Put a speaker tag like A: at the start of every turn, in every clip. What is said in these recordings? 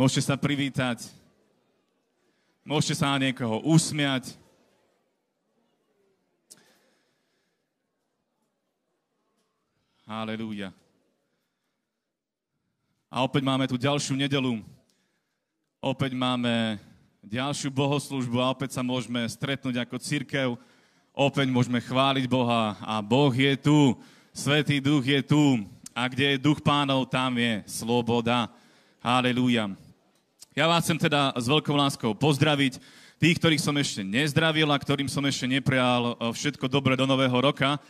A: Môžete sa privítať. Môžete sa na niekoho usmiať. Halelúja. A opäť máme tu ďalšiu nedelu. Opäť máme ďalšiu bohoslužbu a opäť sa môžeme stretnúť ako církev. Opäť môžeme chváliť Boha a Boh je tu. Svetý duch je tu. A kde je duch pánov, tam je sloboda. Halelúja. Ja vás chcem teda s veľkou láskou pozdraviť. Tých, ktorých som ešte nezdravil a ktorým som ešte neprial všetko dobre do nového roka,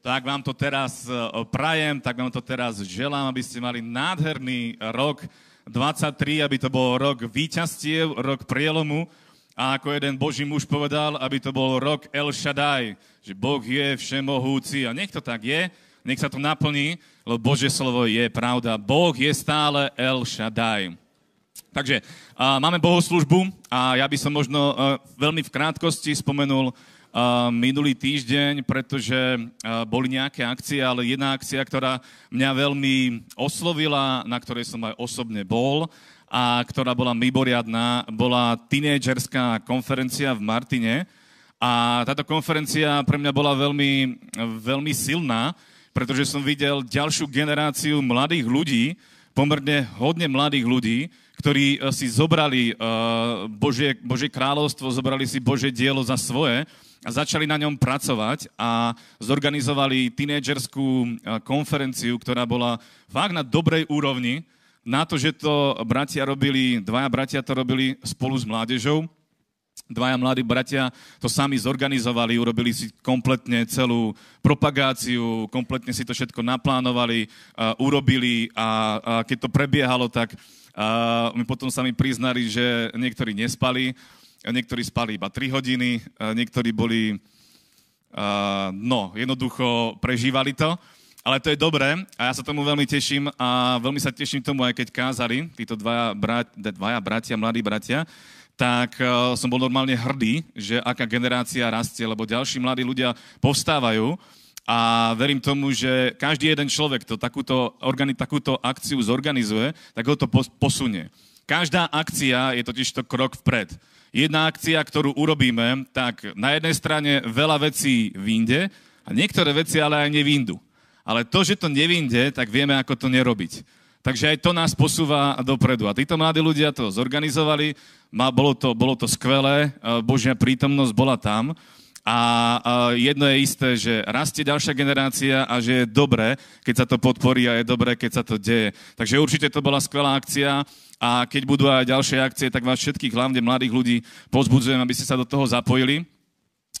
A: tak vám to teraz e, prajem, tak vám to teraz želám, aby ste mali nádherný rok 23, aby to bol rok výťastiev, rok prielomu a ako jeden Boží muž povedal, aby to bol rok El Shaddai, že Boh je všemohúci a nech to tak je, nech sa to naplní, lebo Božie slovo je pravda. Boh je stále El Shaddai. Takže uh, máme bohoslužbu a ja by som možno uh, veľmi v krátkosti spomenul minulý týždeň, pretože boli nejaké akcie, ale jedna akcia, ktorá mňa veľmi oslovila, na ktorej som aj osobne bol a ktorá bola mimoriadná, bola tínedžerská konferencia v Martine. A táto konferencia pre mňa bola veľmi, veľmi silná, pretože som videl ďalšiu generáciu mladých ľudí, pomerne hodne mladých ľudí, ktorí si zobrali Božie, Božie kráľovstvo, zobrali si Božie dielo za svoje a začali na ňom pracovať a zorganizovali tínedžerskú e, konferenciu, ktorá bola fakt na dobrej úrovni, na to, že to bratia robili, dvaja bratia to robili spolu s mládežou, dvaja mladí bratia to sami zorganizovali, urobili si kompletne celú propagáciu, kompletne si to všetko naplánovali, urobili a, a keď to prebiehalo, tak uh, my potom sami priznali, že niektorí nespali, niektorí spali iba 3 hodiny, niektorí boli, no, jednoducho prežívali to. Ale to je dobré a ja sa tomu veľmi teším a veľmi sa teším tomu, aj keď kázali títo dvaja, brat, dvaja bratia, mladí bratia, tak uh, som bol normálne hrdý, že aká generácia rastie, lebo ďalší mladí ľudia povstávajú a verím tomu, že každý jeden človek to takúto, organi, takúto akciu zorganizuje, tak ho to posunie. Každá akcia je totiž to krok vpred jedna akcia, ktorú urobíme, tak na jednej strane veľa vecí vynde a niektoré veci ale aj nevíndu. Ale to, že to nevinde, tak vieme, ako to nerobiť. Takže aj to nás posúva dopredu. A títo mladí ľudia to zorganizovali, bolo to, bolo to skvelé, Božia prítomnosť bola tam. A jedno je isté, že rastie ďalšia generácia a že je dobré, keď sa to podporí a je dobré, keď sa to deje. Takže určite to bola skvelá akcia a keď budú aj ďalšie akcie, tak vás všetkých, hlavne mladých ľudí, pozbudzujem, aby ste sa do toho zapojili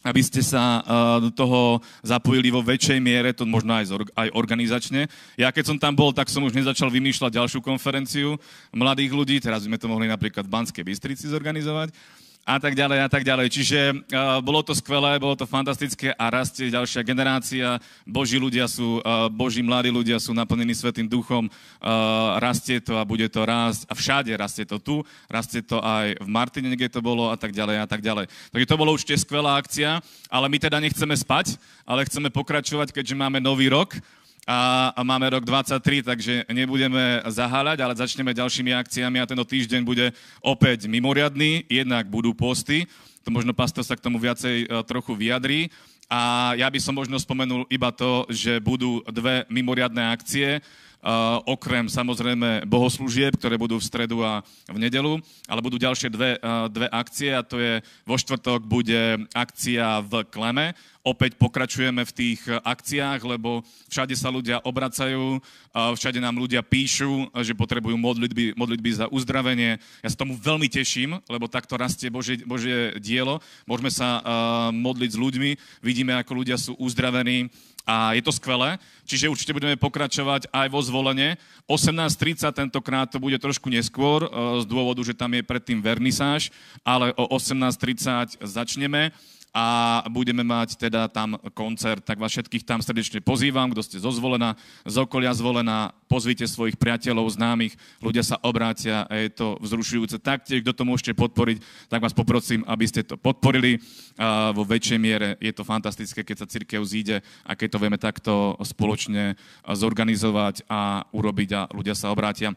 A: aby ste sa uh, do toho zapojili vo väčšej miere, to možno aj organizačne. Ja keď som tam bol, tak som už nezačal vymýšľať ďalšiu konferenciu mladých ľudí, teraz by sme to mohli napríklad v Banskej Bystrici zorganizovať a tak ďalej a tak ďalej. Čiže uh, bolo to skvelé, bolo to fantastické a rastie ďalšia generácia. Boží ľudia sú, uh, Boží mladí ľudia sú naplnení Svetým duchom. Uh, rastie to a bude to rásť. A všade rastie to tu, rastie to aj v Martine, kde to bolo a tak ďalej a tak ďalej. Takže to bolo určite skvelá akcia, ale my teda nechceme spať, ale chceme pokračovať, keďže máme nový rok a, a máme rok 23, takže nebudeme zaháľať, ale začneme ďalšími akciami a tento týždeň bude opäť mimoriadný, jednak budú posty, to možno pastor sa k tomu viacej uh, trochu vyjadrí. A ja by som možno spomenul iba to, že budú dve mimoriadné akcie, Uh, okrem samozrejme bohoslúžieb, ktoré budú v stredu a v nedelu, ale budú ďalšie dve, uh, dve akcie a to je vo štvrtok bude akcia v Kleme, opäť pokračujeme v tých eh, akciách, lebo všade sa ľudia obracajú, všade nám ľudia píšu, že potrebujú modlitby, modlitby za uzdravenie. Ja sa tomu veľmi teším, lebo takto rastie Božie, Božie dielo. Môžeme sa uh, modliť s ľuďmi, vidíme, ako ľudia sú uzdravení a je to skvelé. Čiže určite budeme pokračovať aj vo zvolenie. 18.30 tentokrát to bude trošku neskôr, uh, z dôvodu, že tam je predtým vernisáž, ale o 18.30 začneme a budeme mať teda tam koncert, tak vás všetkých tam srdečne pozývam, kto ste zo zvolená, z okolia zvolená, pozvite svojich priateľov, známych, ľudia sa obrátia a je to vzrušujúce. Taktiež, kto to môžete podporiť, tak vás poprosím, aby ste to podporili a vo väčšej miere. Je to fantastické, keď sa církev zíde a keď to vieme takto spoločne zorganizovať a urobiť a ľudia sa obrátia.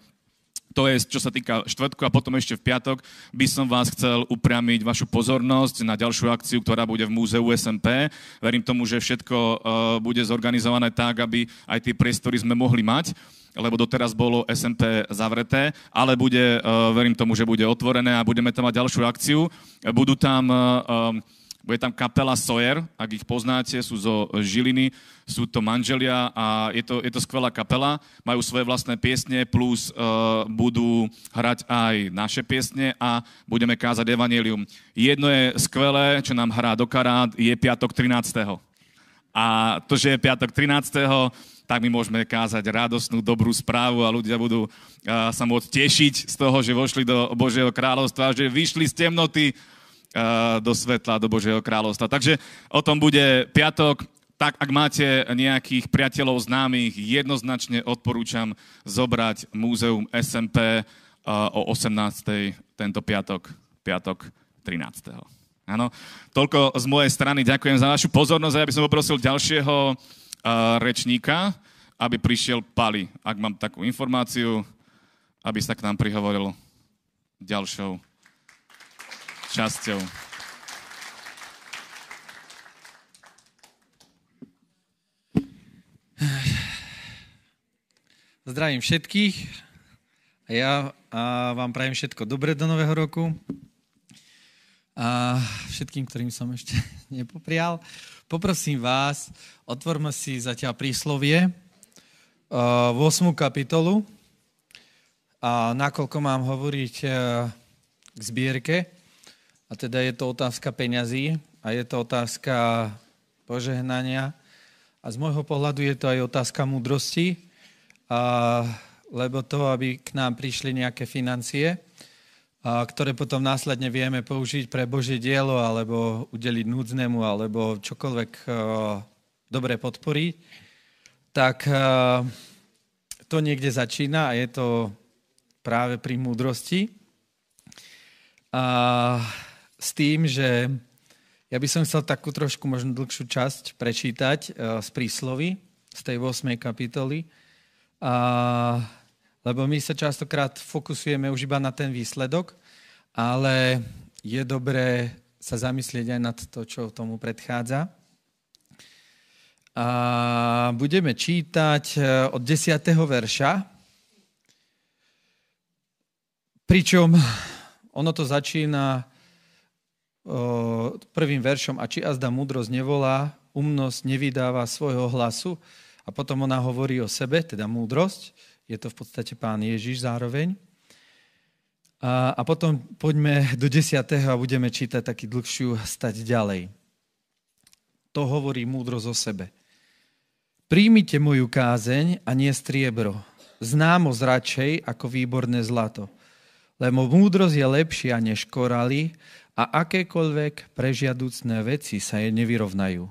A: To je, čo sa týka štvrtku a potom ešte v piatok by som vás chcel upriamiť vašu pozornosť na ďalšiu akciu, ktorá bude v múzeu SMP. Verím tomu, že všetko uh, bude zorganizované tak, aby aj tie priestory sme mohli mať lebo doteraz bolo SMP zavreté, ale bude, uh, verím tomu, že bude otvorené a budeme tam mať ďalšiu akciu. Budú tam uh, bude tam kapela Sawyer, ak ich poznáte, sú zo Žiliny, sú to manželia a je to, je to skvelá kapela. Majú svoje vlastné piesne, plus uh, budú hrať aj naše piesne a budeme kázať evanelium. Jedno je skvelé, čo nám hrá do karát, je piatok 13. A to, že je piatok 13 tak my môžeme kázať radosnú, dobrú správu a ľudia budú uh, sa môcť tešiť z toho, že vošli do Božieho kráľovstva, že vyšli z temnoty do svetla, do Božieho kráľovstva. Takže o tom bude piatok. Tak ak máte nejakých priateľov známych, jednoznačne odporúčam zobrať múzeum SMP o 18. tento piatok, piatok 13. Áno. Toľko z mojej strany. Ďakujem za vašu pozornosť a ja by som poprosil ďalšieho rečníka, aby prišiel Pali, ak mám takú informáciu, aby sa k nám prihovoril ďalšou časťou.
B: Zdravím všetkých ja a vám prajem všetko dobré do nového roku. A všetkým, ktorým som ešte nepoprial, poprosím vás, otvorme si zatiaľ príslovie v 8. kapitolu. A nakoľko mám hovoriť k zbierke, a teda je to otázka peňazí a je to otázka požehnania. A z môjho pohľadu je to aj otázka múdrosti, a, lebo to, aby k nám prišli nejaké financie, a, ktoré potom následne vieme použiť pre Božie dielo, alebo udeliť núdznému, alebo čokoľvek a, dobre podporiť, tak a, to niekde začína a je to práve pri múdrosti. A s tým, že ja by som chcel takú trošku možno dlhšiu časť prečítať uh, z príslovy, z tej 8. kapitoly, a, lebo my sa častokrát fokusujeme už iba na ten výsledok, ale je dobré sa zamyslieť aj nad to, čo tomu predchádza. A budeme čítať e, od 10. verša, pričom ono to začína prvým veršom a či azda múdrosť nevolá, umnosť nevydáva svojho hlasu a potom ona hovorí o sebe, teda múdrosť, je to v podstate pán Ježiš zároveň. A, a potom poďme do desiatého a budeme čítať taký dlhšiu stať ďalej. To hovorí múdrosť o sebe. Príjmite moju kázeň a nie striebro, známosť radšej ako výborné zlato. Lebo múdrosť je lepšia než koraly a akékoľvek prežiaducné veci sa jej nevyrovnajú.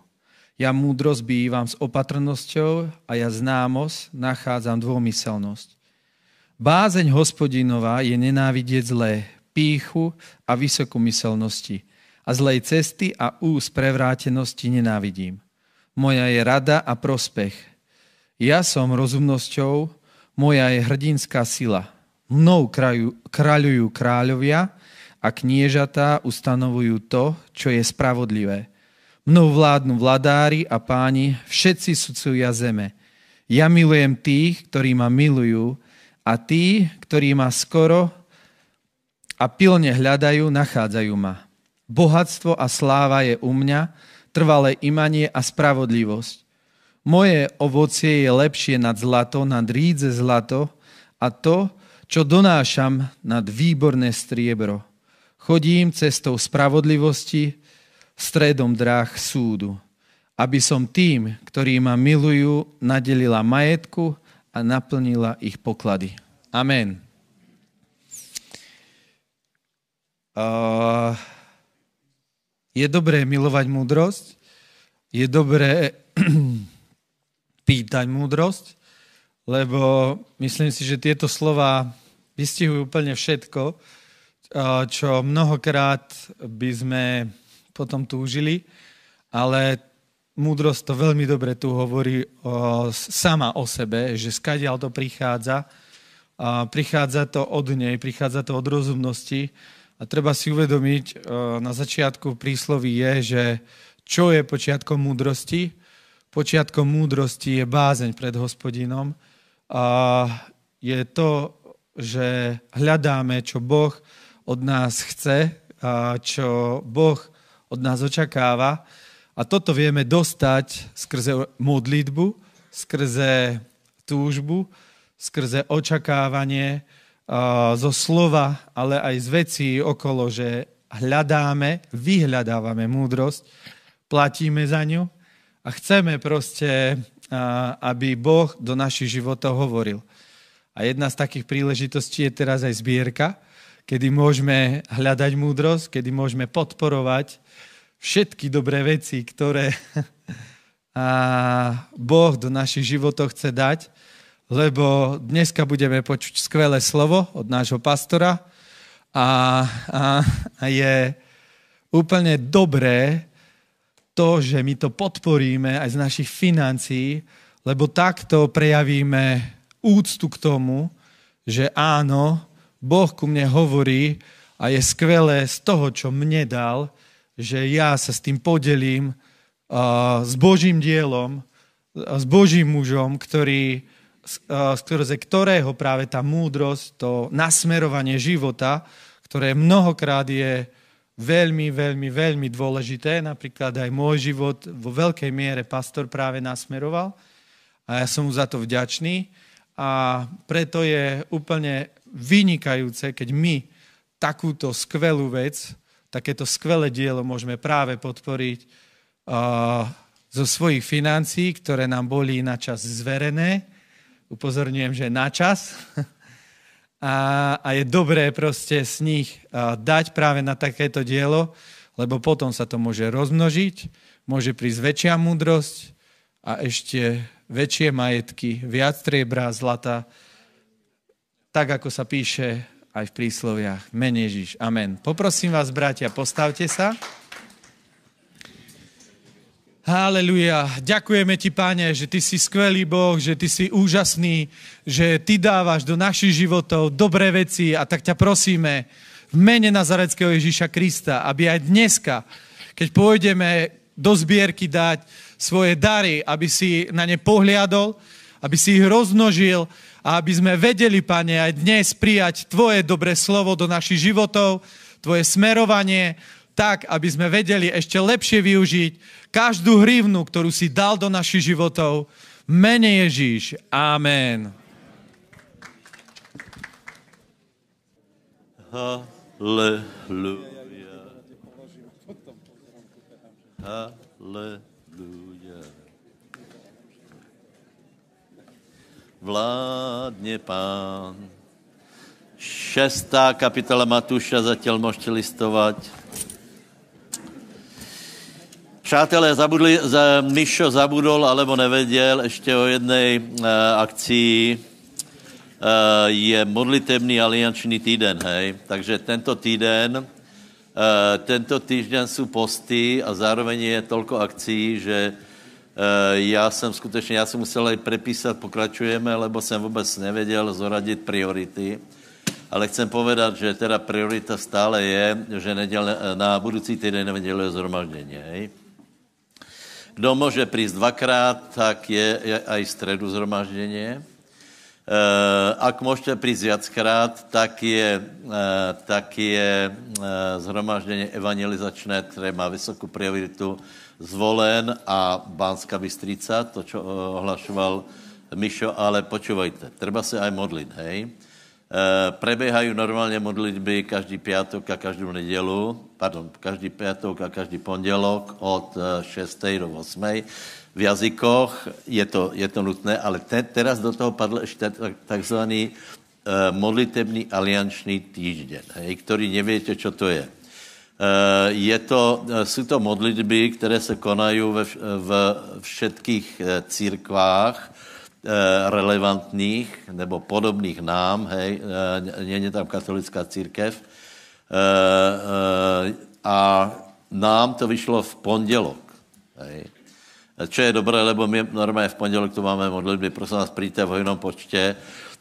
B: Ja múdrosť bývam s opatrnosťou a ja známosť nachádzam dômyselnosť. Bázeň hospodinová je nenávidieť zlé, píchu a vysokomyselnosti a zlej cesty a ús prevrátenosti nenávidím. Moja je rada a prospech. Ja som rozumnosťou, moja je hrdinská sila. Mnou kráľujú kráľovia, a kniežatá ustanovujú to, čo je spravodlivé. Mnou vládnu vladári a páni, všetci sudcovia zeme. Ja milujem tých, ktorí ma milujú a tí, ktorí ma skoro a pilne hľadajú, nachádzajú ma. Bohatstvo a sláva je u mňa, trvalé imanie a spravodlivosť. Moje ovocie je lepšie nad zlato, nad rídze zlato a to, čo donášam nad výborné striebro. Chodím cestou spravodlivosti, stredom dráh súdu, aby som tým, ktorí ma milujú, nadelila majetku a naplnila ich poklady. Amen. Uh, je dobré milovať múdrosť, je dobré pýtať múdrosť, lebo myslím si, že tieto slova vystihujú úplne všetko, čo mnohokrát by sme potom túžili, ale múdrosť to veľmi dobre tu hovorí o, sama o sebe, že skadiaľ to prichádza, A prichádza to od nej, prichádza to od rozumnosti. A treba si uvedomiť, na začiatku prísloví je, že čo je počiatkom múdrosti? Počiatkom múdrosti je bázeň pred hospodinom. A je to, že hľadáme, čo Boh od nás chce, a čo Boh od nás očakáva. A toto vieme dostať skrze modlitbu, skrze túžbu, skrze očakávanie zo slova, ale aj z vecí okolo, že hľadáme, vyhľadávame múdrosť, platíme za ňu a chceme proste, aby Boh do našich životov hovoril. A jedna z takých príležitostí je teraz aj zbierka, kedy môžeme hľadať múdrosť, kedy môžeme podporovať všetky dobré veci, ktoré Boh do našich životov chce dať lebo dneska budeme počuť skvelé slovo od nášho pastora a, a, a je úplne dobré to, že my to podporíme aj z našich financií, lebo takto prejavíme úctu k tomu, že áno, Boh ku mne hovorí a je skvelé z toho, čo mne dal, že ja sa s tým podelím uh, s Božím dielom, s Božím mužom, ktorý, skrze ktorého práve tá múdrosť, to nasmerovanie života, ktoré mnohokrát je veľmi, veľmi, veľmi dôležité. Napríklad aj môj život vo veľkej miere pastor práve nasmeroval a ja som mu za to vďačný. A preto je úplne vynikajúce, keď my takúto skvelú vec, takéto skvelé dielo môžeme práve podporiť uh, zo svojich financií, ktoré nám boli na čas zverené upozorňujem, že na čas. A, a je dobré proste z nich dať práve na takéto dielo, lebo potom sa to môže rozmnožiť, môže prísť väčšia múdrosť a ešte väčšie majetky, viac triebra, zlata, tak ako sa píše aj v prísloviach. Mene Ježiš. Amen. Poprosím vás, bratia, postavte sa. Haleluja. Ďakujeme ti, páne, že ty si skvelý Boh, že ty si úžasný, že ty dávaš do našich životov dobré veci a tak ťa prosíme v mene Nazareckého Ježíša Krista, aby aj dneska, keď pôjdeme do zbierky dať svoje dary, aby si na ne pohliadol, aby si ich rozmnožil a aby sme vedeli, Pane, aj dnes prijať Tvoje dobré slovo do našich životov, Tvoje smerovanie, tak, aby sme vedeli ešte lepšie využiť každú hrivnu, ktorú si dal do našich životov. Mene Ježíš. Amen.
C: Haleluja. Haleluja. Vládne pán. Šestá kapitola Matúša, zatiaľ môžete listovať. Přátelé, zabudli, za, Mišo zabudol, alebo nevěděl ještě o jedné uh, akci. Uh, je modlitebný alianční týden, hej. Takže tento týden, uh, tento týden jsou posty a zároveň je tolko akcí, že já jsem skutečně, já jsem musel aj prepísat, pokračujeme, lebo jsem vůbec nevěděl zoradit priority. Ale chcem povedat, že teda priorita stále je, že neděl, na budoucí týden neděluje zhromaždění, hej. Kdo může prísť dvakrát, tak je, je aj středu zhromaždění. E, ak můžete prísť viackrát, tak je, e, tak je e, zhromaždění evangelizačné, které má vysokou prioritu, zvolen a Bánská Bystrica, to, čo ohlašoval Mišo, ale počúvajte, treba se aj modlit, hej. Eh, prebiehají normálně modlitby každý pátek a každou nedělu, pardon, každý pátek a každý pondělok od 6. Eh, do 8. v jazykoch, je to, je to nutné, ale te, teraz do toho padl ještě takzvaný uh, modlitebný alianční týždeň, hej, který nevíte, čo to je. Uh, je to, jsou to modlitby, které se konají ve, v všetkých církvách, Eh, relevantních nebo podobných nám, hej, není tam katolická církev. Eh, eh, a nám to vyšlo v pondělok. Hej. Čo je dobré, lebo my normálně v pondělok tu máme modlitby, prosím vás, přijďte v hojnom počtě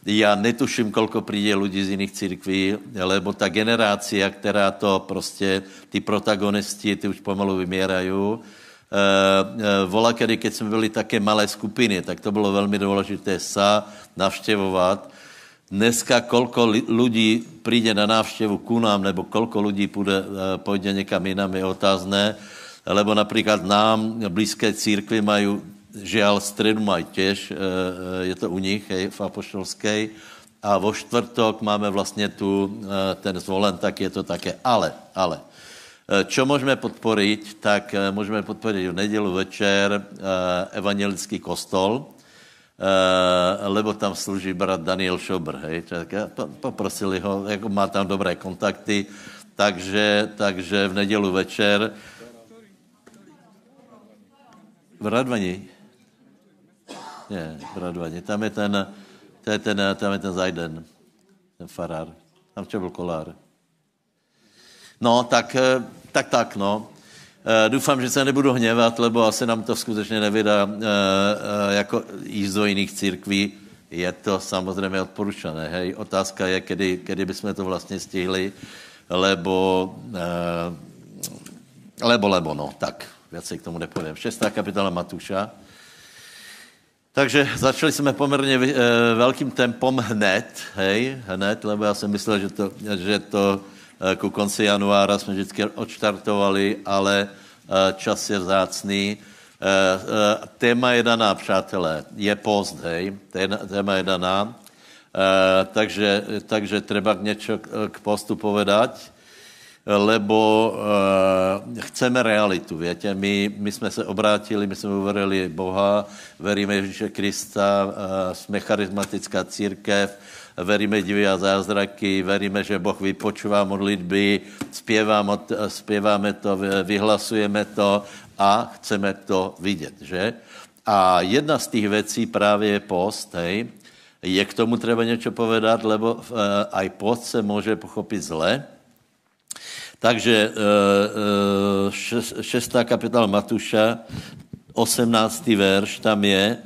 C: Já netuším, kolko přijde lidí z jiných církví, lebo ta generácia, která to prostě, ty protagonisti, ty už pomalu vyměrají. E, e, vola, kedy, keď jsme byli také malé skupiny, tak to bylo velmi důležité sa navštěvovat. Dneska kolko lidí přijde na návštěvu ku nám, nebo kolko lidí půjde, e, půjde někam jinam, je otázné, lebo například nám blízké církvy mají žiaľ, středu mají těž, eh, eh, je to u nich, hej, v apoštolské. A vo čtvrtok máme vlastně tu, eh, ten zvolen, tak je to také. Ale, ale, čo můžeme podporit, tak můžeme podporit v nedělu večer evangelický kostol, lebo tam služí brat Daniel Šobr, hej, tak poprosili ho, jako má tam dobré kontakty, takže, takže v nedělu večer v Radvani, ne, v Radvaně. Tam je ten, to je ten, tam je ten Zajden, ten farár. Tam čo byl kolár. No, tak, eh, tak, tak, no. Eh, doufám, že se nebudu hněvat, lebo asi nám to skutečně nevydá eh, jako jíst do jiných církví. Je to samozřejmě odporučené. Hej. Otázka je, kdy, kdy bychom to vlastně stihli, lebo, lebo, lebo, no, tak, se k tomu nepůjdeme. Šestá kapitola Matuša. Takže začali jsme poměrně e, velkým tempom hned, hej, hned, lebo já jsem myslel, že to, že to e, ku konci januára jsme vždycky odštartovali, ale e, čas je vzácný. Téma je daná, přátelé, je post, hej, téma je daná, takže, takže treba něco k postu povedať lebo uh, chceme realitu, větě. My, my jsme se obrátili, my jsme uverili Boha, veríme Ježíše Krista, uh, jsme charismatická církev, veríme divy a zázraky, veríme, že Boh vypočúvá modlitby, zpěváme, zpěváme to, vyhlasujeme to a chceme to vidět, že? A jedna z těch věcí právě je post, hej, je k tomu třeba něco povedat, lebo uh, aj post se může pochopit zle, takže eh, eh, šestá kapitola Matuša, 18. verš, tam je,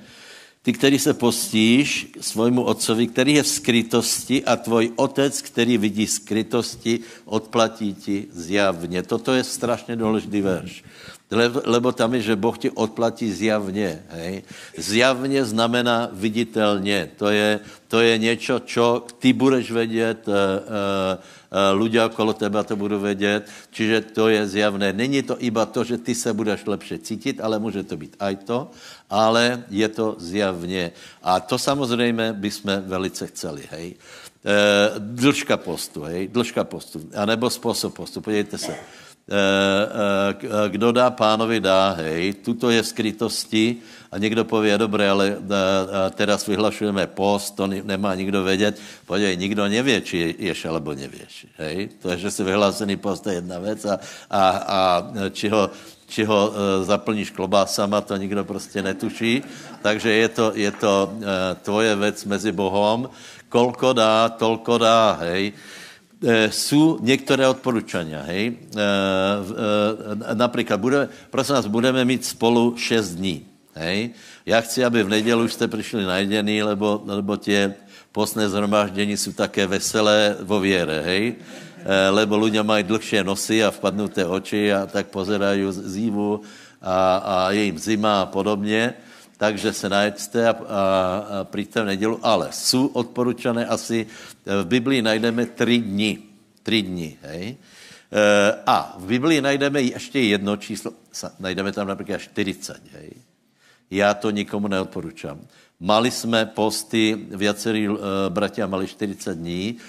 C: ty, který se postíš svojmu otcovi, který je v skrytosti a tvoj otec, který vidí skrytosti, odplatí ti zjavně. Toto je strašně důležitý verš. Lebo, tam je, že Boh ti odplatí zjavně. Hej? Zjavně znamená viditelně. To je, to je něco, čo ty budeš vědět, uh, uh, ľudia okolo teba to budou vědět, čiže to je zjavné. Není to iba to, že ty se budeš lepše cítit, ale může to být aj to, ale je to zjavně. A to samozřejmě bychom velice chceli, hej. E, dlžka postu, hej, dlžka postu, anebo způsob postu, podívejte se. Eh, eh, kdo dá pánovi dá, hej, tuto je skrytosti a někdo pově, dobré, ale eh, teraz vyhlašujeme post, to nemá nikdo vědět. Podívej, nikdo neví, či ješ alebo nevěš, hej. To je, že si vyhlásený post je jedna věc a, a, a či ho, či ho zaplníš klobásama, to nikdo prostě netuší. Takže je to, je to tvoje věc mezi Bohom. Kolko dá, tolko dá, hej. Eh, jsou některé odporučania, hej. E, e, například, bude, prosím vás, budeme mít spolu šest dní, hej. Já chci, aby v neděli už jste přišli najděný, lebo, lebo tě postné zhromáždění jsou také veselé vo věre, hej. E, lebo ľudia mají dlhšie nosy a vpadnuté oči a tak pozerají zívu a, a je jim zima a podobně takže se najedzte a, a, a přijďte v nedělu, ale jsou odporučené asi, v Biblii najdeme tři dny, tři dny, hej. E, a v Biblii najdeme ještě jedno číslo, najdeme tam například 40, hej. Já to nikomu neodporučám. Mali jsme posty, viacerí e, bratia mali 40 dní. E,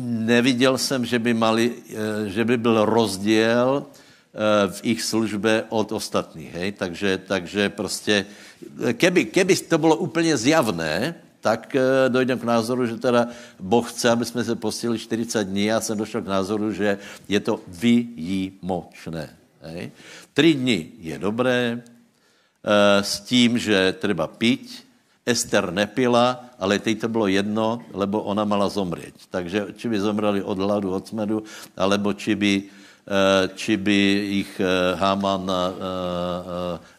C: neviděl jsem, že by, mali, e, že by byl rozdíl Eh, v ich službe od ostatných. Hej? Takže, takže prostě, keby, keby to bylo úplně zjavné, tak eh, dojdem k názoru, že teda Boh chce, aby jsme se postili 40 dní. Já jsem došel k názoru, že je to výjimočné. Hej? Tři dny je dobré, e, s tím, že treba piť. Ester nepila, ale teď to bylo jedno, lebo ona mala zomřít. Takže či by zomreli od hladu, od smedu, alebo či by či by jich Haman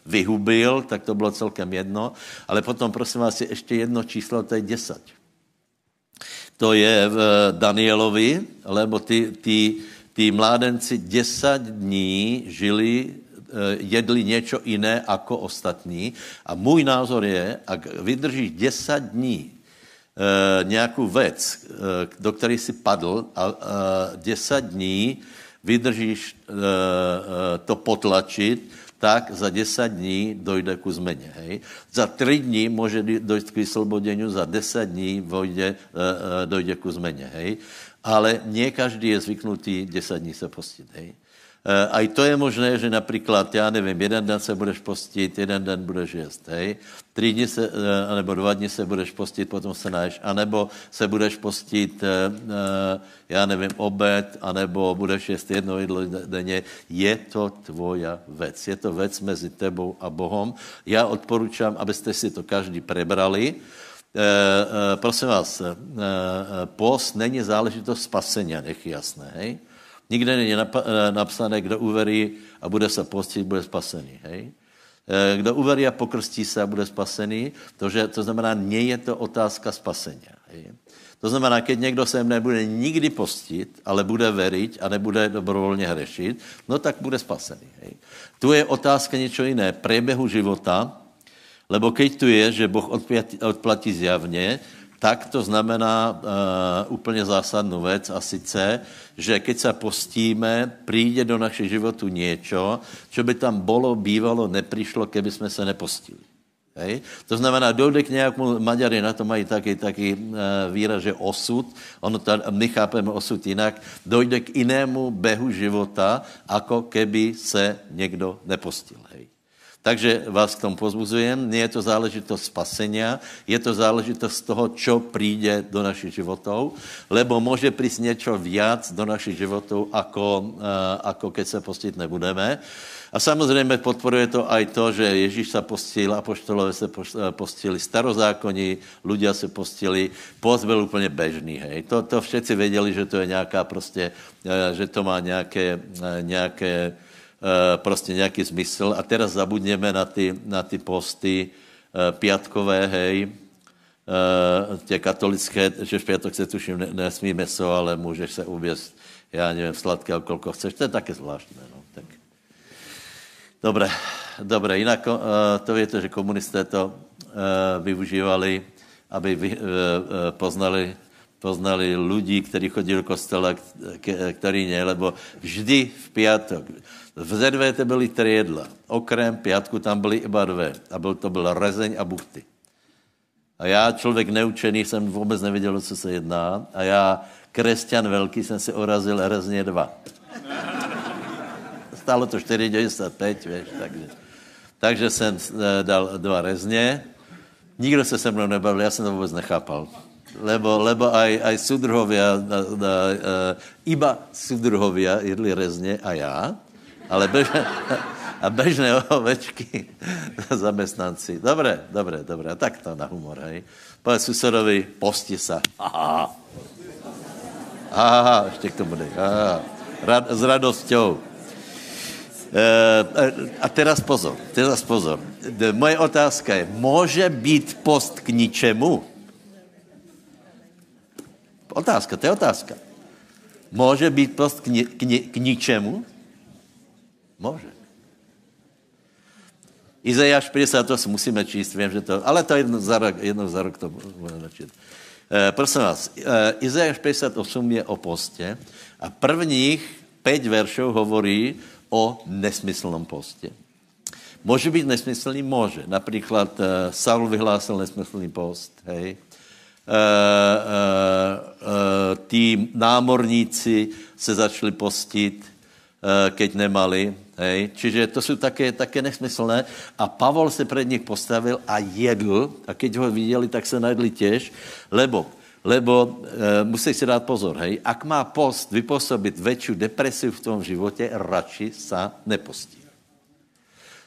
C: vyhubil, tak to bylo celkem jedno. Ale potom, prosím vás, je ještě jedno číslo, to je 10. To je v Danielovi, lebo ty, ty, ty mládenci 10 dní žili jedli něco jiné jako ostatní. A můj názor je, ak vydržíš 10 dní nějakou věc, do které si padl a e, 10 dní vydržíš e, e, to potlačit, tak za 10 dní dojde ku změně. Hej? Za 3 dní může dojít k vyslobodění, za 10 dní vojde, e, e, dojde ku změně. Hej? Ale nie každý je zvyknutý 10 dní se postit. Hej? Eh, a i to je možné, že například, já nevím, jeden den se budeš postit, jeden den budeš jíst, hej? Tři dny se, eh, nebo dva dny se budeš postit, potom se naješ, anebo se budeš postit, eh, já nevím, obed, anebo budeš jíst jedno jídlo denně. Je to tvoja věc. Je to věc mezi tebou a Bohem. Já odporučám, abyste si to každý prebrali. prosím vás, post není záležitost spasenia, nech jasné, hej? Nikde není eh, napsané, kdo uverí a bude se postit, bude spasený. Hej? Eh, kdo uverí a pokrstí se a bude spasený, to, že, to znamená, nie je to otázka spasení. Hej? To znamená, keď někdo se nebude nikdy postit, ale bude veriť a nebude dobrovolně hřešit, no tak bude spasený. Hej? Tu je otázka něco jiné, průběhu života, lebo keď tu je, že Boh odplatí zjavně, tak to znamená uh, úplně zásadnou věc a sice, že keď se postíme, přijde do našich životů něco, co by tam bolo, bývalo, neprišlo, keby jsme se nepostili. Hej? To znamená, dojde k nějakému, Maďari na to mají taky, taky uh, výraz, že osud, ono ta, my chápeme osud jinak, dojde k jinému behu života, jako keby se někdo nepostil. Hej? Takže vás k tomu pozbuzujem. Nie je to záležitost spasenia, je to záležitost toho, čo přijde do našich životů, lebo může přijít něco viac do našich životů, ako, eh, ako keď se postit nebudeme. A samozřejmě podporuje to aj to, že Ježíš se postil, apoštolové se eh, postili, starozákonní, ľudia se postili, post byl úplně bežný. Hej. To, to všetci věděli, že to je nějaká prostě, eh, že to má nějaké, nějaké prostě nějaký smysl. A teraz zabudněme na ty, na ty posty eh, piatkové, hej, eh, tě katolické, že v pátek se tuším nesmí meso, ale můžeš se uvěst, já nevím, sladké, kolko chceš. To je také zvláštné. No. Tak. Dobré, dobré. Jinak to víte, že komunisté to využívali, aby poznali poznali lidi, kteří chodili do kostela, který ne, lebo vždy v pátek, v ZVT byly tři jedla. Okrem pětku tam byly iba dvě. A byl to byl rezeň a buchty. A já, člověk neučený, jsem vůbec nevěděl, co se jedná. A já, křesťan velký, jsem si orazil rezně dva. Stálo to 4,95, víš, takže. Takže jsem eh, dal dva rezně. Nikdo se se mnou nebavil, já jsem to vůbec nechápal. Lebo, lebo aj, aj sudruhovia, na, na, uh, iba sudruhovia jedli rezně a já ale bežné, a bežné ovečky zaměstnanci. Dobré, dobré, dobré. A tak to na humor, hej. Povedz susedovi, posti se. Aha. Aha, ještě k tomu dej. Aha. Rad, s radosťou. E, a teraz pozor, teraz pozor. Moje otázka je, může být post k ničemu? Otázka, to je otázka. Může být post k, ni, k, ni, k ničemu? Může. Izajáš 58 musíme číst, vím, že to, ale to jedno za rok, jedno za rok to budeme začít. E, prosím vás, e, Izajáš 58 je o postě a prvních pět veršů hovorí o nesmyslnom postě. Může být nesmyslný? Může. Například e, Saul vyhlásil nesmyslný post, hej. E, e, e, tí námorníci se začali postit, keď nemali, Hej? Čiže to jsou také, také nesmyslné. A Pavol se před nich postavil a jedl. A keď ho viděli, tak se najedli těž, lebo lebo e, musí si dát pozor, hej, ak má post vypůsobit větší depresiu v tom životě, radši sa nepostí.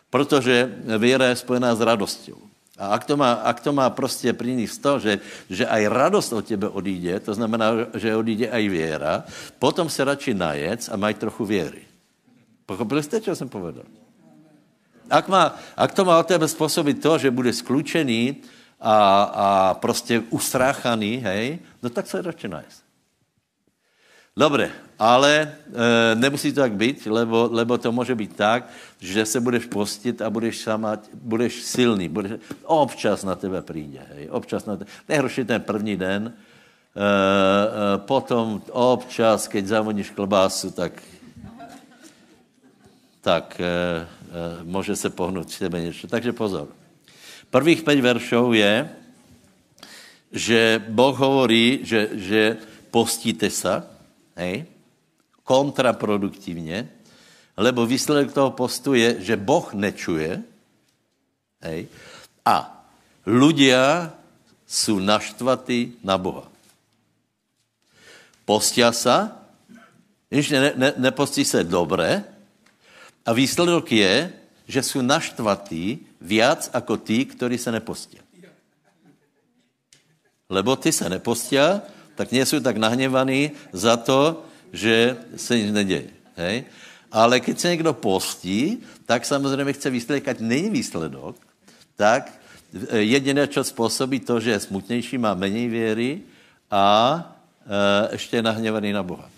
C: Protože víra je spojená s radostou. A ak to má, ak to má prostě priniesť to, že, že aj radosť od tebe odíde, to znamená, že odíde aj viera, potom se radši najec a maj trochu věry. Pochopili jste, čo jsem povedal? Ak, má, ak to má od tebe způsobit to, že bude sklučený a, a prostě ustráchaný, hej, no tak se radši najec. Dobre, ale e, nemusí to tak být, lebo, lebo to může být tak, že se budeš postit a budeš sama, budeš silný, budeš, občas na tebe přijde, hej, občas na tebe, nejhorší ten první den, e, e, potom občas, keď zavoníš klobásu, tak tak e, e, může se pohnout v tebe něco. Takže pozor. Prvých pět veršov je, že Boh hovorí, že, že postíte se, hej, kontraproduktivně, lebo výsledek toho postu je, že Boh nečuje, hej, a ľudia jsou naštvatí na Boha. Postia když ne, ne, nepostí se dobré, a výsledok je, že jsou naštvatí viac jako tí, kteří se nepostí. Lebo ty se nepostí, tak nie jsou tak nahněvaní za to, že se nic neděje. Hej? Ale když se někdo postí, tak samozřejmě chce výsledek, ať není výsledok, tak jediné, co způsobí to, že je smutnější, má méně věry a e, ještě je nahněvaný na Boha.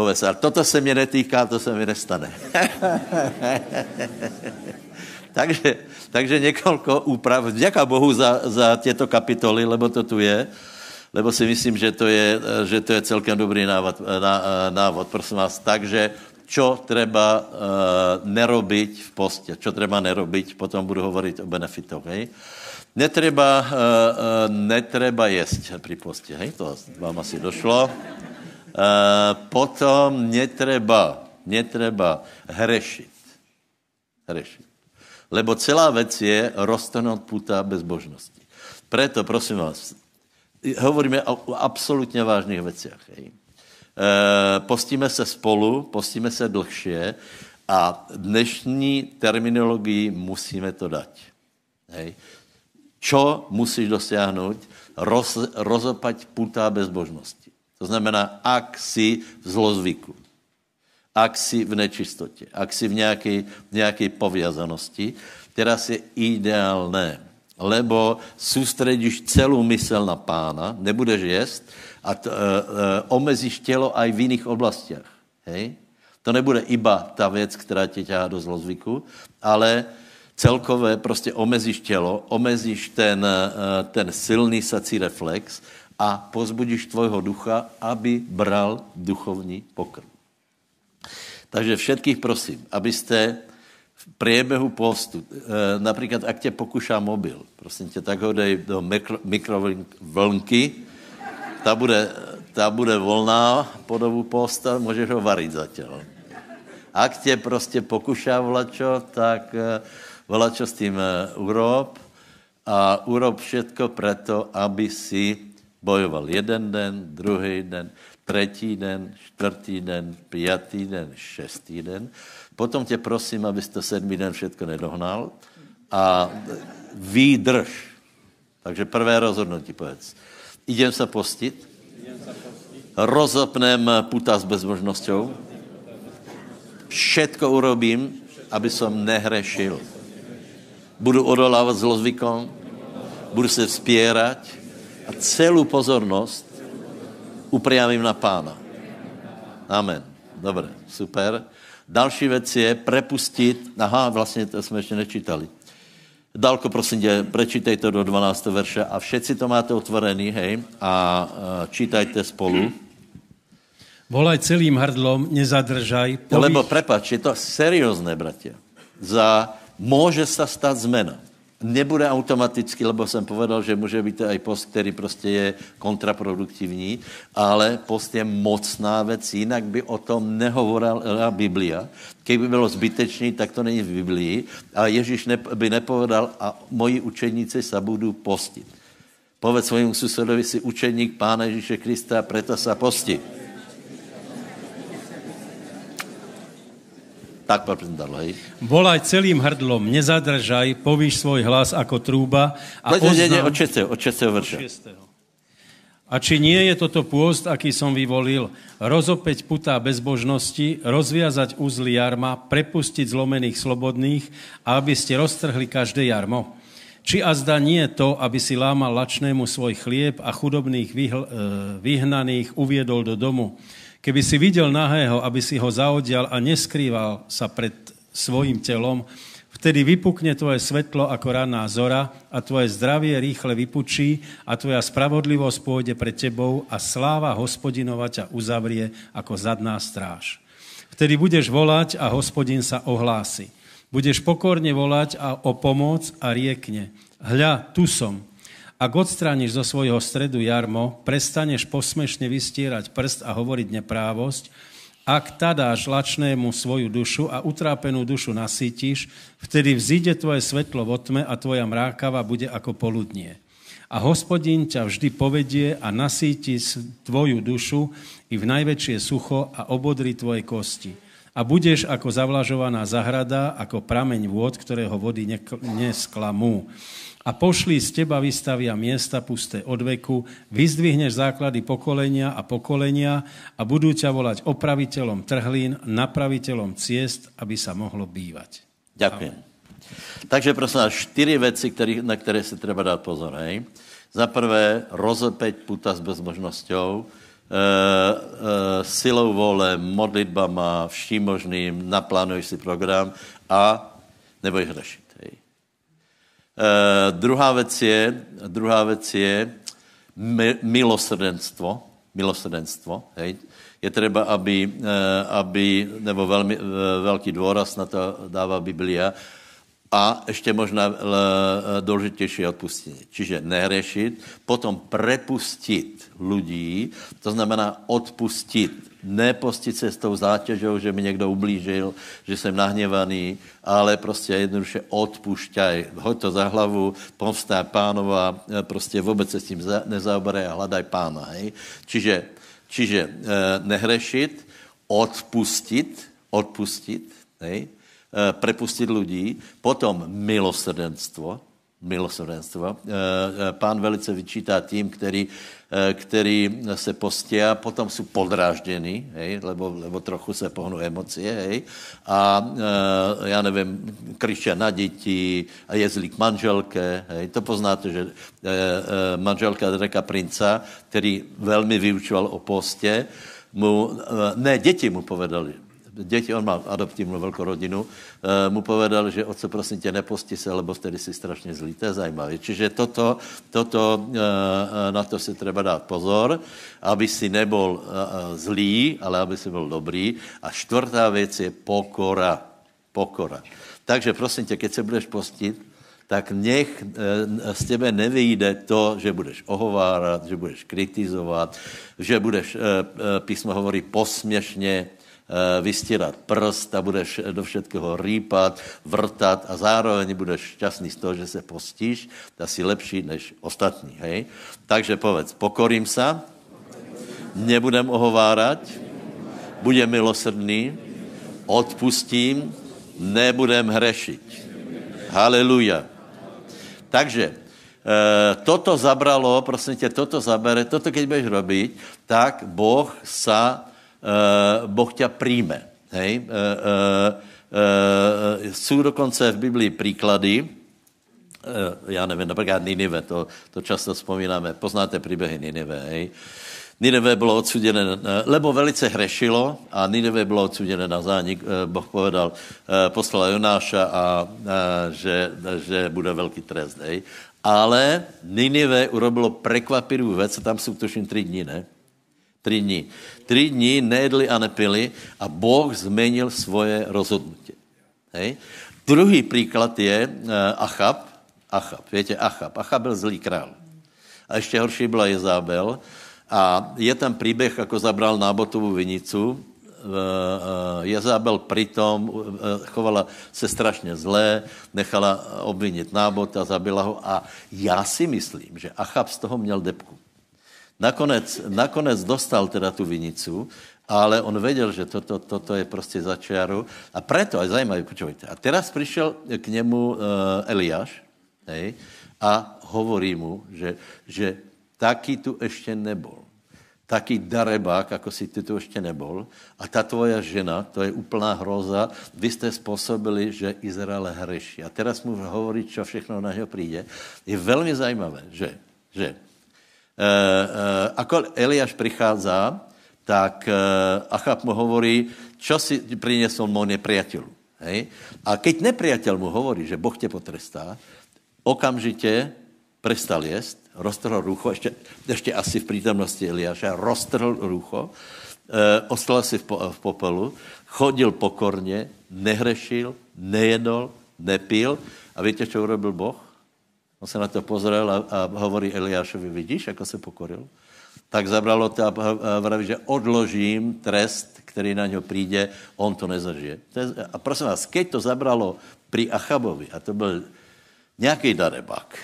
C: Povedz, ale toto se mě netýká, to se mi nestane. takže, takže několik úprav. Děká Bohu za, za těto kapitoly, lebo to tu je lebo si myslím, že to je, že to je celkem dobrý návod, ná, návod prosím vás. Takže čo treba uh, nerobiť v poste, čo treba nerobiť, potom budu hovoriť o benefitoch, hej. Netreba, uh, uh, netreba jesť pri poste, hej, to vám asi došlo. Uh, potom netreba, netreba hrešiť. Hrešiť. Lebo celá vec je roztrhnout puta bezbožnosti. Preto, prosím vás, hovoríme o, absolutně vážných věcech. E, postíme se spolu, postíme se dlhšie a dnešní terminologii musíme to dať. Hej. Čo musíš dosáhnout? Roz, rozopať putá bezbožnosti. To znamená, ak si v zlozvyku, ak si v nečistotě, ak si v nějaké, nějaké povězanosti, teraz je ideálné, lebo soustředíš celou mysl na pána, nebudeš jíst a t, e, e, omezíš tělo aj v jiných oblastech. Hej? To nebude iba ta věc, která tě ťahá do zlozvyku, ale celkové prostě omezíš tělo, omezíš ten, e, ten silný sací reflex a pozbudíš tvojho ducha, aby bral duchovní pokrm. Takže všetkých prosím, abyste v priebehu postu, e, například, ak tě pokušá mobil, prosím tě, tak ho dej do mikrovlnky, ta bude, ta bude volná po dobu posta, můžeš ho varit zatím. Ak tě prostě pokušá vlačo, tak e, vlačo s tím e, urob a urob všetko preto, aby si bojoval jeden den, druhý den, třetí den, čtvrtý den, pátý den, šestý den Potom tě prosím, abys to sedmý den všetko nedohnal a výdrž. Takže prvé rozhodnutí, povedz. Idem se postit, rozopnem puta s bezmožnosťou, všetko urobím, aby som nehrešil. Budu odolávat zlozvykom, budu se vzpěrat a celou pozornost upriamím na pána. Amen. Dobre, super. Další věc je prepustit, aha, vlastně to jsme ještě nečítali. Dalko, prosím tě, prečítej to do 12. verše a všetci to máte otvorený, hej, a čítajte spolu.
D: Volaj celým hrdlom, nezadržaj.
C: Pových... Lebo prepač, je to seriózne, bratia. Za, může se stát zmena nebude automaticky, lebo jsem povedal, že může být i post, který prostě je kontraproduktivní, ale post je mocná věc, jinak by o tom nehovorila Biblia. Kdyby bylo zbytečný, tak to není v Biblii. A Ježíš by nepovedal, a moji učeníci se budou postit. Povedz svojmu susedovi si učeník Pána Ježíše Krista, preto se posti. Tak, dal, hej.
D: Volaj celým hrdlom, nezadržaj, povíš svoj hlas ako trúba a
C: Poďte,
D: oznám...
C: od 6. Od 6. verša.
D: A či nie je toto pôst, aký som vyvolil, rozopeť putá bezbožnosti, rozviazať uzly jarma, prepustiť zlomených slobodných a aby ste roztrhli každé jarmo? Či azda nie to, aby si lámal lačnému svoj chlieb a chudobných vyhl, e, vyhnaných uviedol do domu, Keby si videl nahého, aby si ho zaodial a neskrýval sa pred svojim telom, vtedy vypukne tvoje svetlo ako ranná zora a tvoje zdravie rýchle vypučí a tvoja spravodlivosť pôjde pred tebou a sláva hospodinova ťa uzavrie ako zadná stráž. Vtedy budeš volať a hospodin sa ohlási. Budeš pokorne volať a o pomoc a riekne. Hľa, tu som, ak odstrániš zo svojho stredu jarmo, prestaneš posmešne vystierať prst a hovoriť neprávosť, ak tadáš lačnému svoju dušu a utrápenú dušu nasítiš, vtedy vzíde tvoje svetlo vo tme a tvoja mrákava bude ako poludnie. A hospodin ťa vždy povedie a nasíti tvoju dušu i v najväčšie sucho a obodri tvoje kosti. A budeš ako zavlažovaná zahrada, ako prameň vôd, ktorého vody nesklamú a pošli z teba vystavia miesta pusté od veku, vyzdvihneš základy pokolenia a pokolenia a budú ťa volať opraviteľom trhlín, napraviteľom ciest, aby sa mohlo bývať.
C: Ďakujem. Takže prosím vás, čtyři věci, který, na které se treba dát pozor. Hej. Za prvé, rozepeť puta s bezmožnosťou, e, e, silou vole, modlitbama, vším možným, naplánuj si program a neboj hřešit. Uh, druhá věc je, druhá věc je mi, milosrdenstvo, milosrdenstvo, hej. Je třeba, aby, uh, aby nebo velmi, uh, velký důraz na to dává Biblia, a ještě možná důležitější odpustění. Čiže nehrešit, potom prepustit lidí, to znamená odpustit nepostit se s tou zátěžou, že mi někdo ublížil, že jsem nahněvaný, ale prostě jednoduše odpušťaj, hoď to za hlavu, povstá pánova, e, prostě vůbec se s tím nezaoberaj a hledaj pána. Hej? Čiže, čiže eh, nehrešit, odpustit, odpustit, hej? Eh, prepustit lidí, potom milosrdenstvo, milosrdenstvo. Pán velice vyčítá tím, který Eh, který se postí a potom jsou podrážděni, hej, lebo, lebo trochu se pohnou emocie, hej, a já nevím, kryšťa na děti a jezdili k manželke, hej, to poznáte, že manželka Dreka Princa, který velmi vyučoval o postě, mu, ne, děti mu povedali, děti, on má adoptivní velkou rodinu, e, mu povedal, že otce, prosím tě, neposti se, lebo vtedy si strašně zlý. To je zajímavé. Čiže toto, toto e, na to se třeba dát pozor, aby si nebol zlý, ale aby si byl dobrý. A čtvrtá věc je pokora. Pokora. Takže prosím tě, keď se budeš postit, tak nech z tebe nevyjde to, že budeš ohovárat, že budeš kritizovat, že budeš, písmo hovorí, posměšně Eh, vystírat prst a budeš do všetkého rýpat, vrtat a zároveň budeš šťastný z toho, že se postíš, si lepší než ostatní. Hej? Takže povedz, pokorím se, nebudem ohovárat, budem milosrdný, odpustím, nebudem hřešit. Haleluja. Takže e, toto zabralo, prosím tě, toto zabere, toto keď budeš robiť, tak Boh sa Boh ťa príjme. Hej? Uh, uh, jsou dokonce v Biblii příklady, já nevím, například Ninive, to, to často vzpomínáme, poznáte příběhy Ninive, hej? Ninive bylo odsuděné, lebo velice hrešilo a Ninive bylo odsuděné na zánik. Boh povedal, poslal Jonáša a, a že, že bude velký trest. Hej. Ale Ninive urobilo prekvapivou věc, tam jsou tuším tři dny, ne? Tři dní. Tři dní nejedli a nepili a Boh změnil svoje rozhodnutí. Hej? Druhý příklad je uh, Achab. Achab, víte, Achab. Achab byl zlý král. A ještě horší byla Jezábel. A je tam příběh, jako zabral nábotovou vinicu. Uh, Jezábel přitom chovala se strašně zlé, nechala obvinit nábota, zabila ho a já si myslím, že Achab z toho měl depku. Nakonec, nakonec dostal teda tu vinicu ale on věděl, že toto, toto je prostě za čiaru. A preto, a zajímavé, počujte. A teraz přišel k němu uh, Eliáš hej, a hovorí mu, že, že taky tu ještě nebol. Taký darebák, jako si ty tu ještě nebol. A ta tvoja žena, to je úplná hroza, vy jste způsobili, že Izrael hreší. A teraz mu hovorí, čo všechno na něho přijde. Je velmi zajímavé, že, že uh, uh, ako Eliáš prichádza, tak uh, Achab mu hovorí, čo si priniesol môj nepriateľ. Hej? A keď nepriateľ mu hovorí, že Boh tě potrestá, okamžitě prestal jesť, roztrhl rucho, ještě, ještě asi v přítomnosti Eliáša, roztrhl rucho, e, ostal si v, po, v popelu, chodil pokorně, nehrešil, nejedol, nepil. A víte, co urobil Boh? On se na to pozrel a, a hovorí Eliášovi, vidíš, jako se pokoril? tak zabralo to a vraví, že odložím trest, který na něho přijde, on to nezažije. A prosím vás, keď to zabralo pri Achabovi, a to byl nějaký darebák,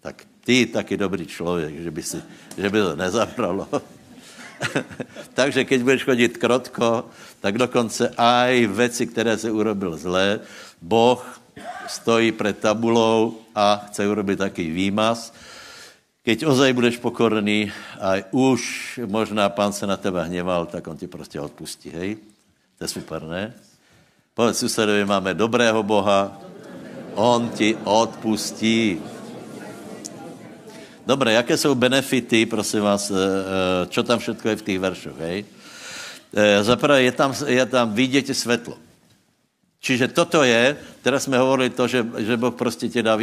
C: tak ty taky dobrý člověk, že by, si, že by to nezabralo. Takže keď budeš chodit krotko, tak dokonce aj věci, které se urobil zlé, Boh stojí před tabulou a chce urobit taký výmaz, Keď ozaj budeš pokorný a už možná pán se na tebe hněval, tak on ti prostě odpustí, hej? To je super, ne? Povedz susedovi, máme dobrého Boha, on ti odpustí. Dobré, jaké jsou benefity, prosím vás, čo tam všetko je v těch veršoch, hej? Zaprvé je tam, je tam vidět světlo. Čiže toto je, teraz jsme hovorili to, že, že Boh prostě tě dá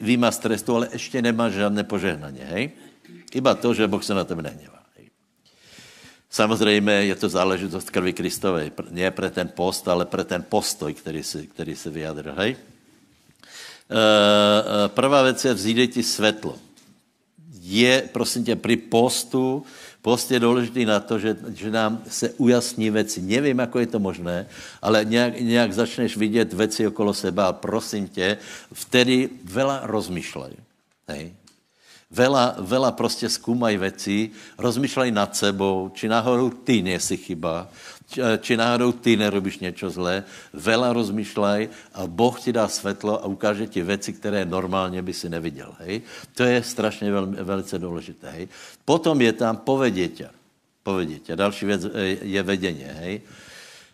C: výma z trestu, ale ještě nemá žádné požehnaně, hej? Iba to, že Boh se na tebe nehněvá. Samozřejmě je to záležitost krvi Kristové, ne pre ten post, ale pre ten postoj, který si, který si vyjadril, hej? Uh, prvá věc je vzít ti světlo. Je, prosím tě, při postu Post je důležitý na to, že, že nám se ujasní věci. Nevím, jak je to možné, ale nějak, nějak začneš vidět věci okolo seba a prosím tě, vtedy vela rozmýšlej. Hej. Vela, vela prostě zkoumají věci, rozmýšlej nad sebou, či nahoru ty nesi chyba, či náhodou ty nerobíš něco zlé, vela rozmýšlej a Boh ti dá světlo a ukáže ti věci, které normálně by si neviděl. Hej? To je strašně vel, velice důležité. Hej? Potom je tam povedětě. Povedětě. Další věc je vedeně. Hej? E,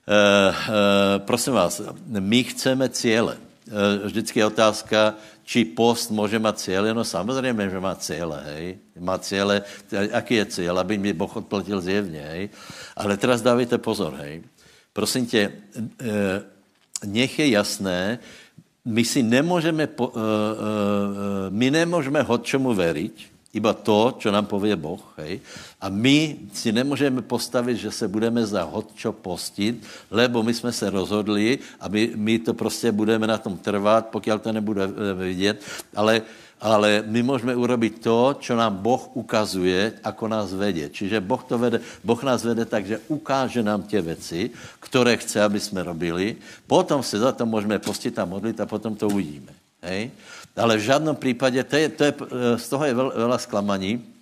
C: e, prosím vás, my chceme cíle. E, vždycky je otázka, či post může mít cíle? No samozřejmě, že má cíle, hej. Má cíle, jaký je cíl? Aby mi Boh odplatil zjevně, hej. Ale teraz dávajte pozor, hej. Prosím tě, eh, nech je jasné, my si nemůžeme, eh, eh, my nemůžeme hod čemu veriť, iba to, čo nám povie Boh, hej. A my si nemůžeme postavit, že se budeme za čo postit, lebo my jsme se rozhodli a my, my to prostě budeme na tom trvat, pokud to nebude vidět, ale ale my můžeme urobit to, co nám Boh ukazuje, ako nás vede. Čiže boh, to vede, boh nás vede tak, že ukáže nám tě věci, které chce, aby jsme robili. Potom se za to můžeme postit a modlit a potom to uvidíme. Hej? Ale v žádném případě, to je, to je, z toho je veľa zklamaní,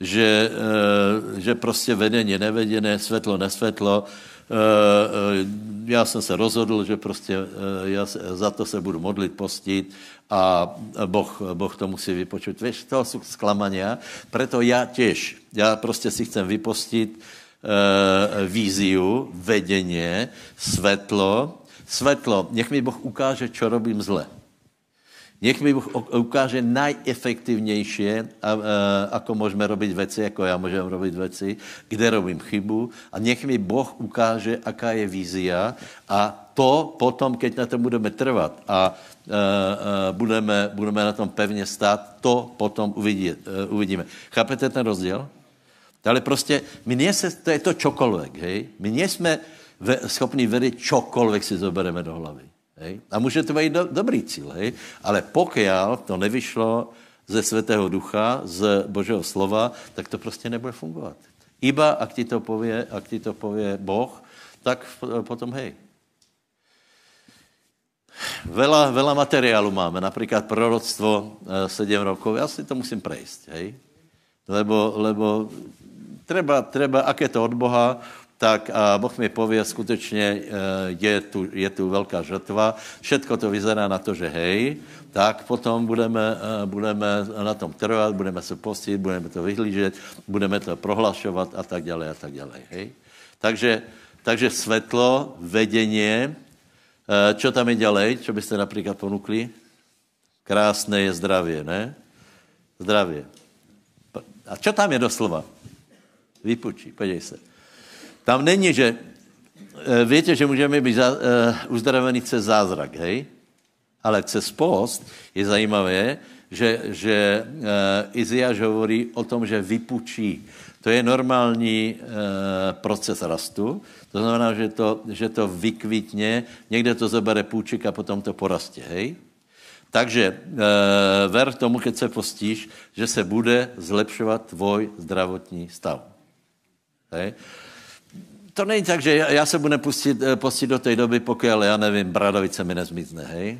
C: že, eh, že prostě vedení, nevedené, světlo, nesvětlo. Eh, eh, já jsem se rozhodl, že prostě já za to se budu modlit, postit a boh, boh to musí vypočuť. Víš, to jsou zklamania. Preto já těž, já prostě si chcem vypostit víziu, vedeně, světlo. Světlo, nech mi Boh ukáže, čo robím zle. Nech mi Boh ukáže a, ako můžeme robit věci, jako já můžem robit věci, kde robím chybu. A nech mi Boh ukáže, aká je vízia a to potom, keď na tom budeme trvat a budeme, budeme na tom pevně stát, to potom uvidí, uh, uvidíme. Chápete ten rozdíl? Ale prostě my nejsme, to je to čokoliv, hej? My nejsme schopni vědět čokoliv si zobereme do hlavy. Hej? A může to být do, dobrý cíl, hej? ale pokud to nevyšlo ze Svatého Ducha, z Božího slova, tak to prostě nebude fungovat. Iba, ak ti to pově, ak ti to pově Boh, tak potom hej. Vela, vela materiálu máme, například proroctvo 7 eh, rokov, já si to musím prejsť, hej? Lebo, lebo Treba, treba, ak je to od Boha, tak a Boh mi povie, skutečně e, je tu, je tu velká žrtva, všetko to vyzerá na to, že hej, tak potom budeme, e, budeme na tom trvat, budeme se postit, budeme to vyhlížet, budeme to prohlašovat a tak dále a tak dále. Hej? Takže, takže svetlo, vedenie, e, čo tam je ďalej, čo byste například ponukli? Krásné je zdravě, ne? Zdravě. A čo tam je doslova? Vypučí, podívej se. Tam není, že e, víte, že můžeme být za, uh, uzdravení cez zázrak, hej? Ale cez post je zajímavé, že, že uh, Iziáš hovorí o tom, že vypučí. To je normální proces rastu. To znamená, že to, že to vykvitne, někde to zabere půčik a potom to porastě, hej? Takže e, ver tomu, keď se postíš, že se bude zlepšovat tvoj zdravotní stav. Hej? To není tak, že já, se budu pustit, eh, postit do té doby, pokud, já nevím, bradavice mi nezmizne, hej?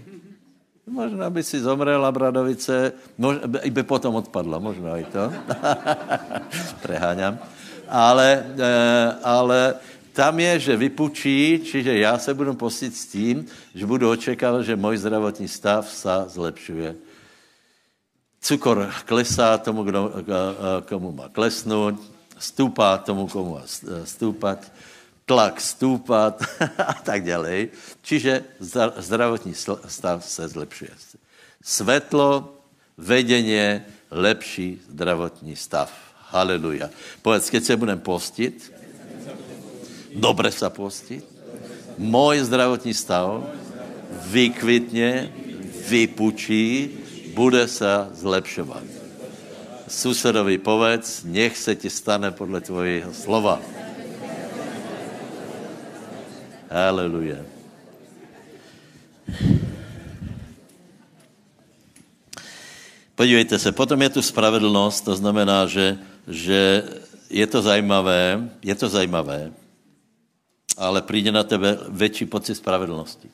C: Možná by si zomrela bradavice, možná by potom odpadla, možná i to. Preháňam. Ale, e, ale tam je, že vypučí, čiže já se budu postit s tím, že budu očekávat, že můj zdravotní stav se zlepšuje. Cukor klesá tomu, kdo, komu má klesnout, stúpá tomu, komu má stúpat, tlak stúpat a tak dále. Čiže zdravotní stav se zlepšuje. Svetlo, vedenie, lepší zdravotní stav. Haleluja. Povedz, keď se budem postit, dobre sa postiť, môj zdravotní stav vykvitne, vypučí, bude sa zlepšovat. Susedovi povedz, nech se ti stane podle tvojho slova. Haleluja. Podívejte se, potom je tu spravedlnost, to znamená, že, že je to zajímavé, je to zajímavé, ale přijde na tebe větší pocit spravedlnosti.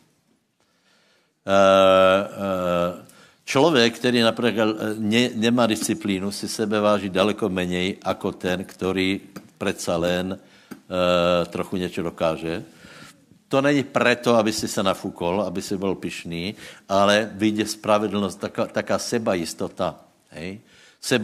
C: Eh, eh, člověk, který například eh, ne, nemá disciplínu, si sebe váží daleko menej jako ten, který přece len trochu něco dokáže. To není proto, aby si se nafukol, aby si byl pišný, ale vyjde spravedlnost, taká, taká sebajistota. Hej?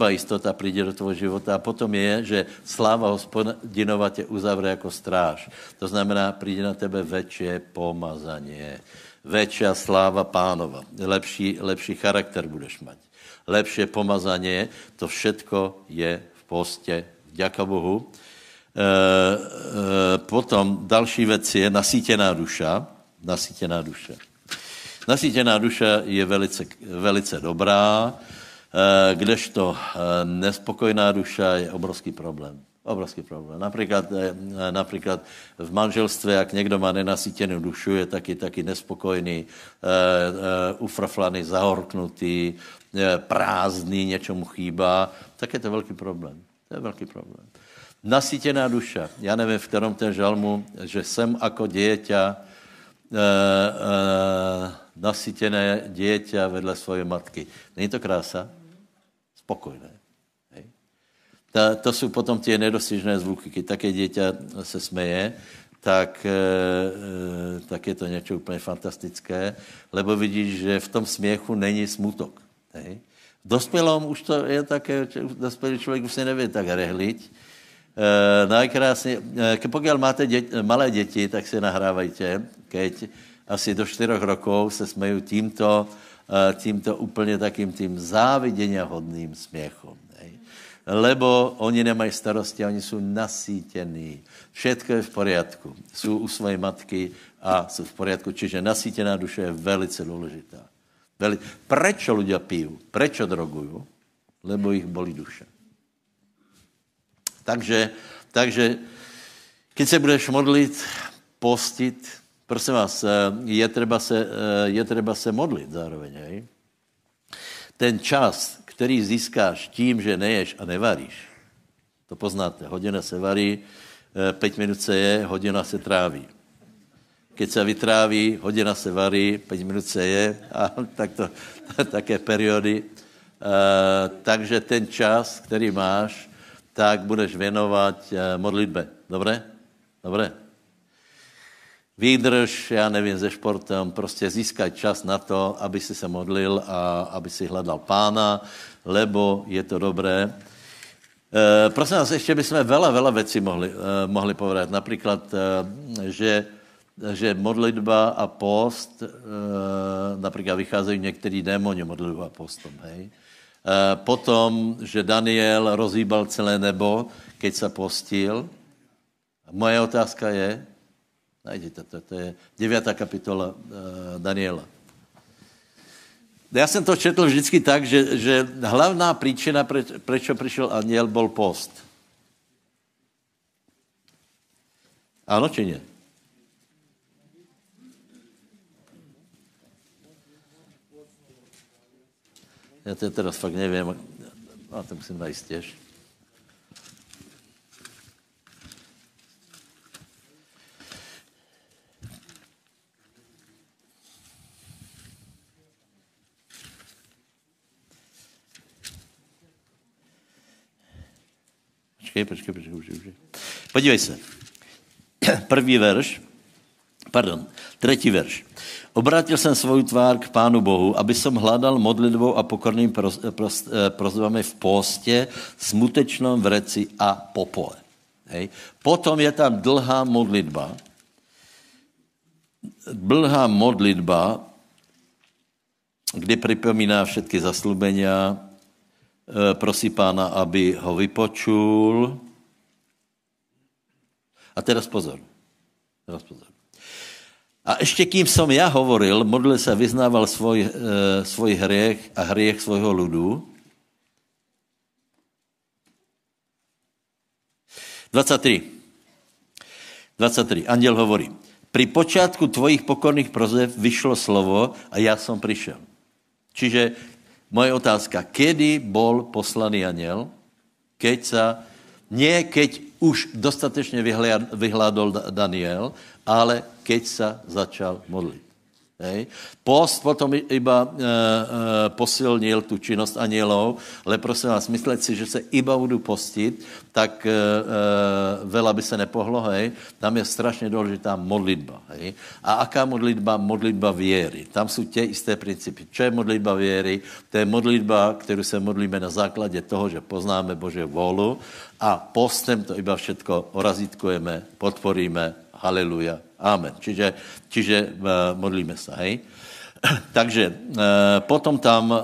C: jistota přijde do tvého života a potom je, že sláva hospodinova tě uzavře jako stráž. To znamená, přijde na tebe větší pomazaně, větší sláva pánova, lepší, lepší charakter budeš mít, lepší pomazaně, to všetko je v postě, vďaka Bohu. E, e, potom další věc je nasítěná duša, nasítěná duše. Nasítěná duša je velice, velice dobrá, Eh, kdežto eh, nespokojná duša je obrovský problém. Obrovský problém. Například, eh, například v manželství, jak někdo má nenasítěnou dušu, je taky, taky nespokojný, ufraflaný, zahorknutý, prázdný, něčemu chýbá, tak je to velký problém. To je velký problém. Nasítěná duša. Já nevím, v kterém ten žalmu, že jsem jako dieťa, nasítěné dieťa vedle svoje matky. Není to krása? spokojné. Ta, to jsou potom ty nedostižné zvuky. Když také dítě se smeje, tak, e, tak je to něco úplně fantastické, lebo vidíš, že v tom směchu není smutok. Hej. Dospělom už to je také, dospělý člověk už se neví tak rehliť. E, najkrásně, pokud máte dět, malé děti, tak se nahrávajte, keď asi do čtyřech rokov se smejí tímto, Eh, tímto úplně takým tím záviděně hodným směchom. Lebo oni nemají starosti, oni jsou nasítění. Všetko je v poriadku. Jsou u své matky a jsou v poriadku. Čiže nasítěná duše je velice důležitá. Veli... Prečo ľudia pijú? Prečo drogují? Lebo jich bolí duše. Takže, takže když se budeš modlit, postit, Prosím vás, eh, je třeba se, eh, je třeba se modlit zároveň. Hej? Ten čas, který získáš tím, že neješ a nevaríš, to poznáte, hodina se varí, eh, pět minut se je, hodina se tráví. Keď se vytráví, hodina se varí, pět minut se je, a tak to, také periody. takže ten čas, který máš, tak budeš věnovat eh, modlitbe. Dobré? Dobré? Výdrž, já nevím, ze športem, prostě získaj čas na to, aby si se modlil a aby si hledal pána, lebo je to dobré. E, prosím vás, ještě bychom vela, vela věcí mohli, e, mohli povedat. Například, e, že, že modlitba a post, e, například vycházejí některý démoni modlitba a postom, hej? E, potom, že Daniel rozhýbal celé nebo, keď se postil. Moje otázka je, Najdete to, to je 9. kapitola uh, Daniela. Já jsem to četl vždycky tak, že, že hlavná příčina, preč, proč přišel aniel, byl post. Ano či ne? Já to teraz fakt nevím. A to musím najít těž. Počkej, počkej, počkej, počkej, počkej. Podívej se. První verš, pardon, třetí verš. Obrátil jsem svou tvár k Pánu Bohu, aby som hledal modlitbou a pokorným eh, prozbami v postě, smutečnom vreci a popole. Hej. Potom je tam dlhá modlitba. Dlhá modlitba, kdy připomíná všetky zaslubenia, prosí pána, aby ho vypočul. A teraz pozor. Teraz pozor. A ještě kým som já hovoril, modlil se, vyznával svoj, e, svoj hriech a hriech svojho ludu. 23. 23. Anděl hovorí, pri počátku tvojich pokorných prozev vyšlo slovo a já jsem přišel. Čiže Moje otázka, kedy bol poslaný aniel? Keď sa, nie keď už dostatečně vyhládol Daniel, ale keď sa začal modlit. Hej. Post potom iba e, e, posilnil tu činnost anielov, ale prosím vás, myslet si, že se iba budu postit, tak e, e, vela by se nepohlo, hej. Tam je strašně důležitá modlitba, hej. A aká modlitba? Modlitba věry. Tam jsou tě isté principy. Čo je modlitba věry? To je modlitba, kterou se modlíme na základě toho, že poznáme Bože volu a postem to iba všetko orazítkujeme, podporíme, haleluja, Amen. Čiže, čiže uh, modlíme se, hej? Takže uh, potom tam, uh,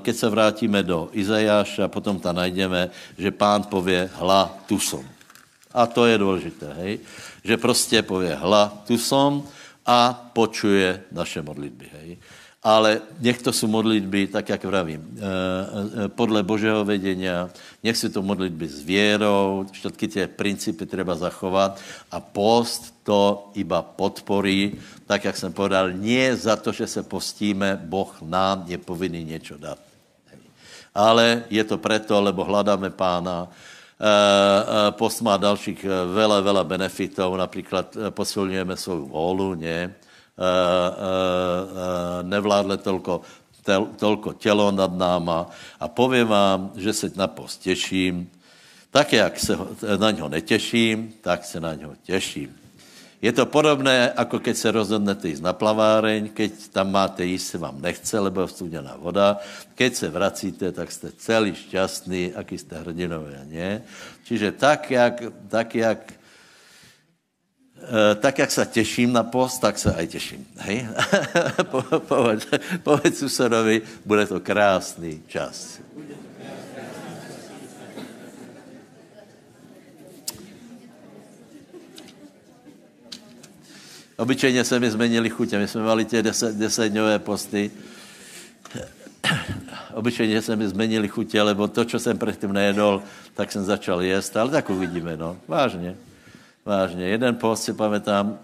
C: keď se vrátíme do Izajáša, potom tam najdeme, že pán pově, hla, tu som. A to je důležité, hej? Že prostě pově, hla, tu som a počuje naše modlitby, hej? Ale nech to jsou modlitby, tak jak vravím, eh, eh, podle Božího vedenia, nech si to modlitby s věrou, všetky ty principy treba zachovat a post to iba podporí, tak jak jsem povedal, nie za to, že se postíme, Boh nám je povinný něco dát. Ale je to proto, lebo hledáme pána, eh, post má dalších vele, vele benefitů, například posilňujeme svou volu, ne? Eh, eh, eh, nevládle tolko, tolko tělo nad náma a povím vám, že se na post těším, tak jak se na něho netěším, tak se na něho těším. Je to podobné, jako keď se rozhodnete jít na plaváreň, keď tam máte jíst, se vám nechce, lebo je studená voda. Keď se vracíte, tak jste celý šťastný, aký jste hrdinové, ne? Čiže tak, jak, tak, jak tak, jak se těším na post, tak se aj těším. Hej? povedz, povedz susedovi, bude to krásný čas. Obyčejně se mi změnili chutě. My jsme mali tě deset, desetňové posty. Obyčejně se mi změnili chutě, lebo to, co jsem předtím nejedol, tak jsem začal jíst, ale tak uvidíme, no. Vážně. Vážně. Jeden post si pamatám,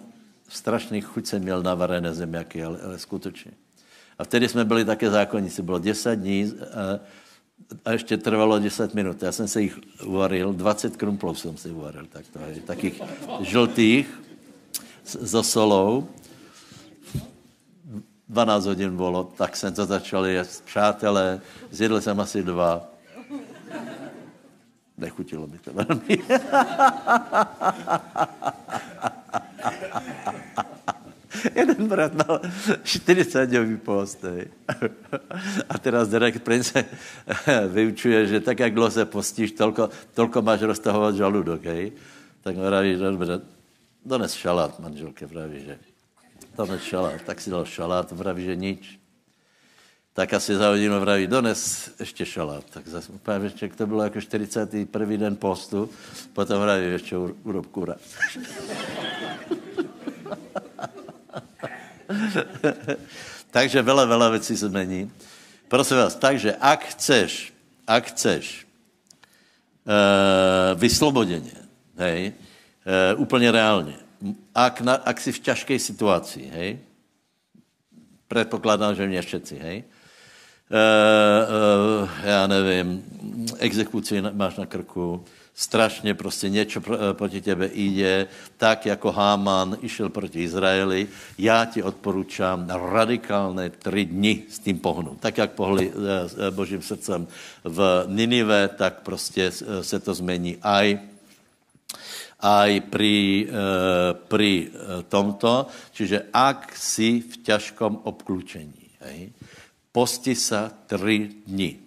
C: strašný chuť jsem měl na varené zemiaky, ale, ale skutečně. A vtedy jsme byli také zákonníci. Bylo 10 dní a, a ještě trvalo 10 minut. Já jsem se jich uvaril, 20 krumplov jsem si uvaril, tak to je, takých žltých za solou. 12 hodin bylo, tak jsem to začal jíst. Přátelé, zjedl jsem asi dva. Nechutilo mi to velmi. Jeden brat mal 40 post. A teraz Derek Prince vyučuje, že tak, jak dlouho se postíš, tolko, tolko máš roztahovat žaludok. Hej. Tak vraví, dobre, dones šalát manželke, vraví, že dones šalát. Tak si dal šalát, vraví, že nič. Tak asi za hodinu vraví, dones ještě šalát. Tak zase že to bylo jako 41. den postu, potom vraví, ještě urob kura. takže veľa, veľa vecí se zmení. Prosím vás, takže ak chceš, ak chceš uh, vyslobodeně, hej, uh, úplně reálně, ak, na, ak si v ťažkej situaci, hej, předpokládám, že mě všetci, hej, já nevím, exekuci máš na krku, strašně prostě něco eh, proti tebe jde, tak jako Háman išel proti Izraeli, já ti odporučám radikálné tři dny s tím pohnout. Tak, jak pohli eh, božím srdcem v Ninive, tak prostě se to změní aj aj pri, pri tomto, čiže ak si v ťažkom obklúčení, hej, posti sa tři dny.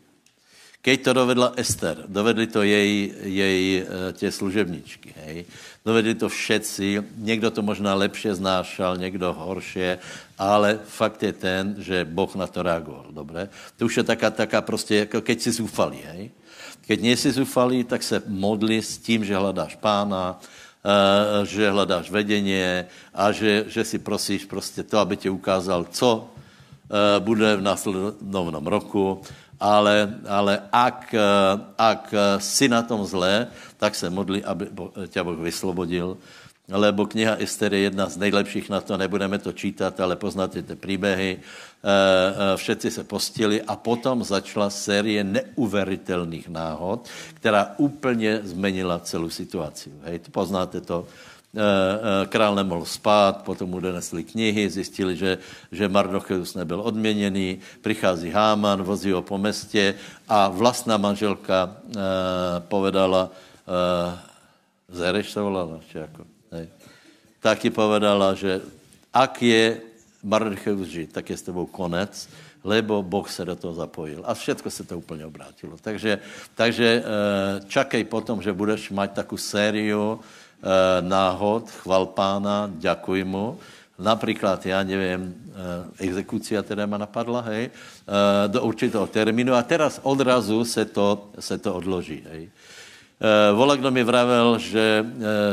C: Keď to dovedla Ester, dovedli to jej, jej eh, tě služebničky, hej. Dovedli to všetci, někdo to možná lepše znášal, někdo horšie, ale fakt je ten, že Boh na to reagoval, dobré? To už je taká, taká prostě, jako keď si zúfalý, hej. Keď nie si zúfalý, tak se modli s tím, že hledáš pána, uh, že hledáš vedenie a že, že si prosíš prostě to, aby ti ukázal, co bude v následovnom roku, ale, ale ak, eh, ak si na tom zlé, tak se modli, aby tě Boh vyslobodil, lebo kniha Ester je jedna z nejlepších na to, nebudeme to čítat, ale poznáte ty příběhy. Eh, eh, všetci se postili a potom začala série neuveritelných náhod, která úplně zmenila celou situaci. Hej, poznáte to. Eh, eh, král nemohl spát, potom mu donesli knihy, zjistili, že, že Mardocheus nebyl odměněný, přichází Háman, vozí ho po městě a vlastná manželka eh, povedala, Zereš se volala, či jako, hej. Taky povedala, že ak je Mardocheus žít, tak je s tebou konec, lebo Boh se do toho zapojil. A všechno se to úplně obrátilo. Takže, takže čakej potom, že budeš mať takovou sériu náhod, chval pána, ďakuj mu. Například, já nevím, eh, exekucia, která ma napadla, hej, eh, do určitého termínu a teraz odrazu se to, se to odloží, hej. Vola, mi vravel, že,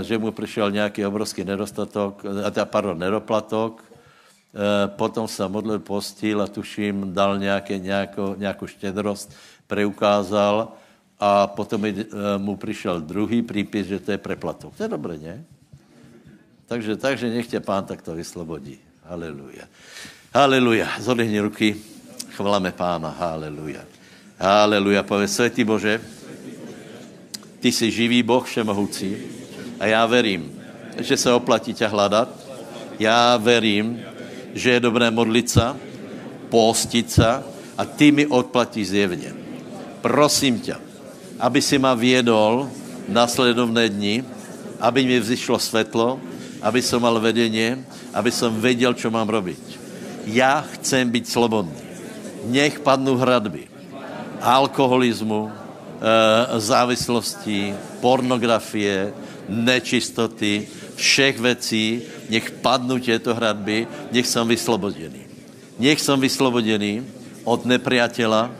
C: že mu přišel nějaký obrovský nedostatok, pardon, nedoplatok, potom se modlil postil a tuším, dal nějaké, nějakou, nějakou štědrost, preukázal a potom eh, mu přišel druhý přípis, že to je preplatok. To je dobré, ne? Takže, takže nech tě pán takto vyslobodí. Haleluja. Haleluja. Zodehni ruky. Chváláme pána. Haleluja. Haleluja. Pověď, světý Bože, ty jsi živý Boh všemohoucí a já verím, že se oplatí tě hledat. Já verím, že je dobré modlit se, postit se a ty mi odplatíš zjevně. Prosím tě, aby si ma viedol následovné dni, aby mi vzýšlo svetlo, aby som mal vedenie, aby som vedel, čo mám robiť. Ja chcem byť slobodný. Nech padnú hradby alkoholizmu, e, závislosti, pornografie, nečistoty, všech vecí, nech padnú tieto hradby, nech som vyslobodený. Nech som vyslobodený od nepriateľa,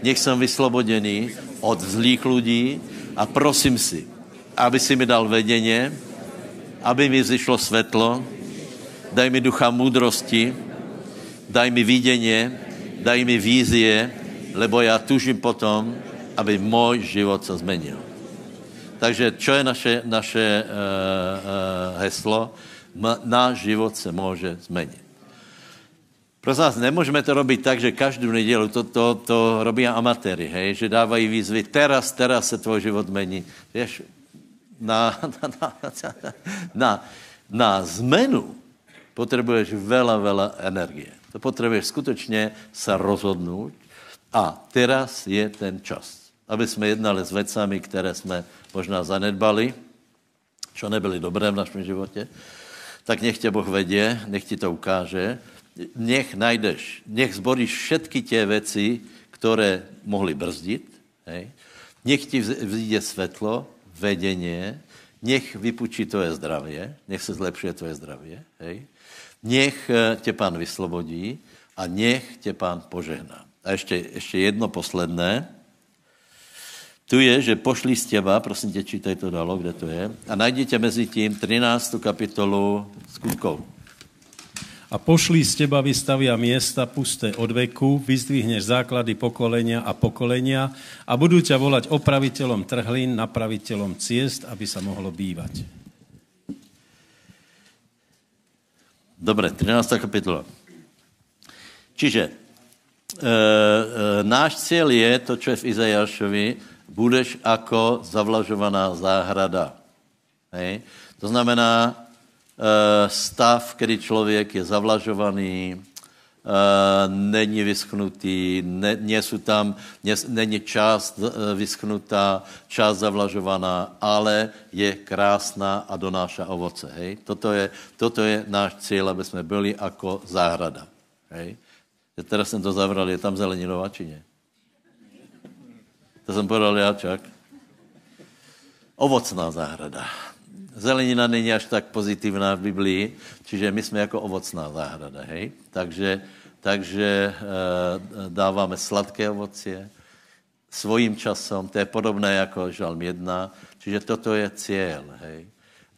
C: nech som vyslobodený od zlých lidí a prosím si, aby si mi dal vedeně, aby mi zišlo světlo, daj mi ducha moudrosti, daj mi viděně, daj mi vízie, lebo já tužím potom, aby můj život se změnil. Takže čo je naše, naše uh, uh, heslo? Náš život se může změnit. Prosím vás, nemůžeme to robit tak, že každou nedělu to, to, to robí amatéry, hej? že dávají výzvy, teraz, teraz se tvoj život mení. Víš, na, na, na, na, na zmenu potřebuješ vela, vela energie. To potřebuješ skutečně se rozhodnout a teraz je ten čas. Aby jsme jednali s vecami, které jsme možná zanedbali, čo nebyly dobré v našem životě, tak nech tě Boh vedě, nech ti to ukáže. Nech najdeš, nech zboríš všetky tě věci, které mohly brzdit, hej? nech ti vzíde světlo, vedenie, nech vypučí tvoje zdravě, nech se zlepšuje tvoje zdravě, hej? nech eh, tě pán vyslobodí a nech tě pán požehná. A ještě, ještě jedno posledné. Tu je, že pošli z těba, prosím tě, čítaj to dalo, kde to je, a najděte mezi tím 13. kapitolu skutkov.
D: A pošli z teba vystavia miesta pusté od veku, vyzdvihneš základy pokolenia a pokolenia a budú ťa volať opraviteľom trhlín, napraviteľom ciest, aby sa mohlo bývať.
C: Dobre, 13. kapitola. Čiže e, e, náš cíl je to, co je v Izajášovi, budeš jako zavlažovaná záhrada. Hej? To znamená stav, kdy člověk je zavlažovaný, e, není vyschnutý, ne, jsou tam, není část e, vyschnutá, část zavlažovaná, ale je krásná a donáša ovoce. Hej? Toto, je, toto je náš cíl, aby jsme byli jako záhrada. Hej? Teraz jsem to zavral, je tam zeleninová, či ne? To jsem povedal já, čak. Ovocná zahrada. Zelenina není až tak pozitivná v Biblii, čiže my jsme jako ovocná zahrada, hej? Takže, takže e, dáváme sladké ovocie svým časom, to je podobné jako žalm 1, čiže toto je cíl, hej?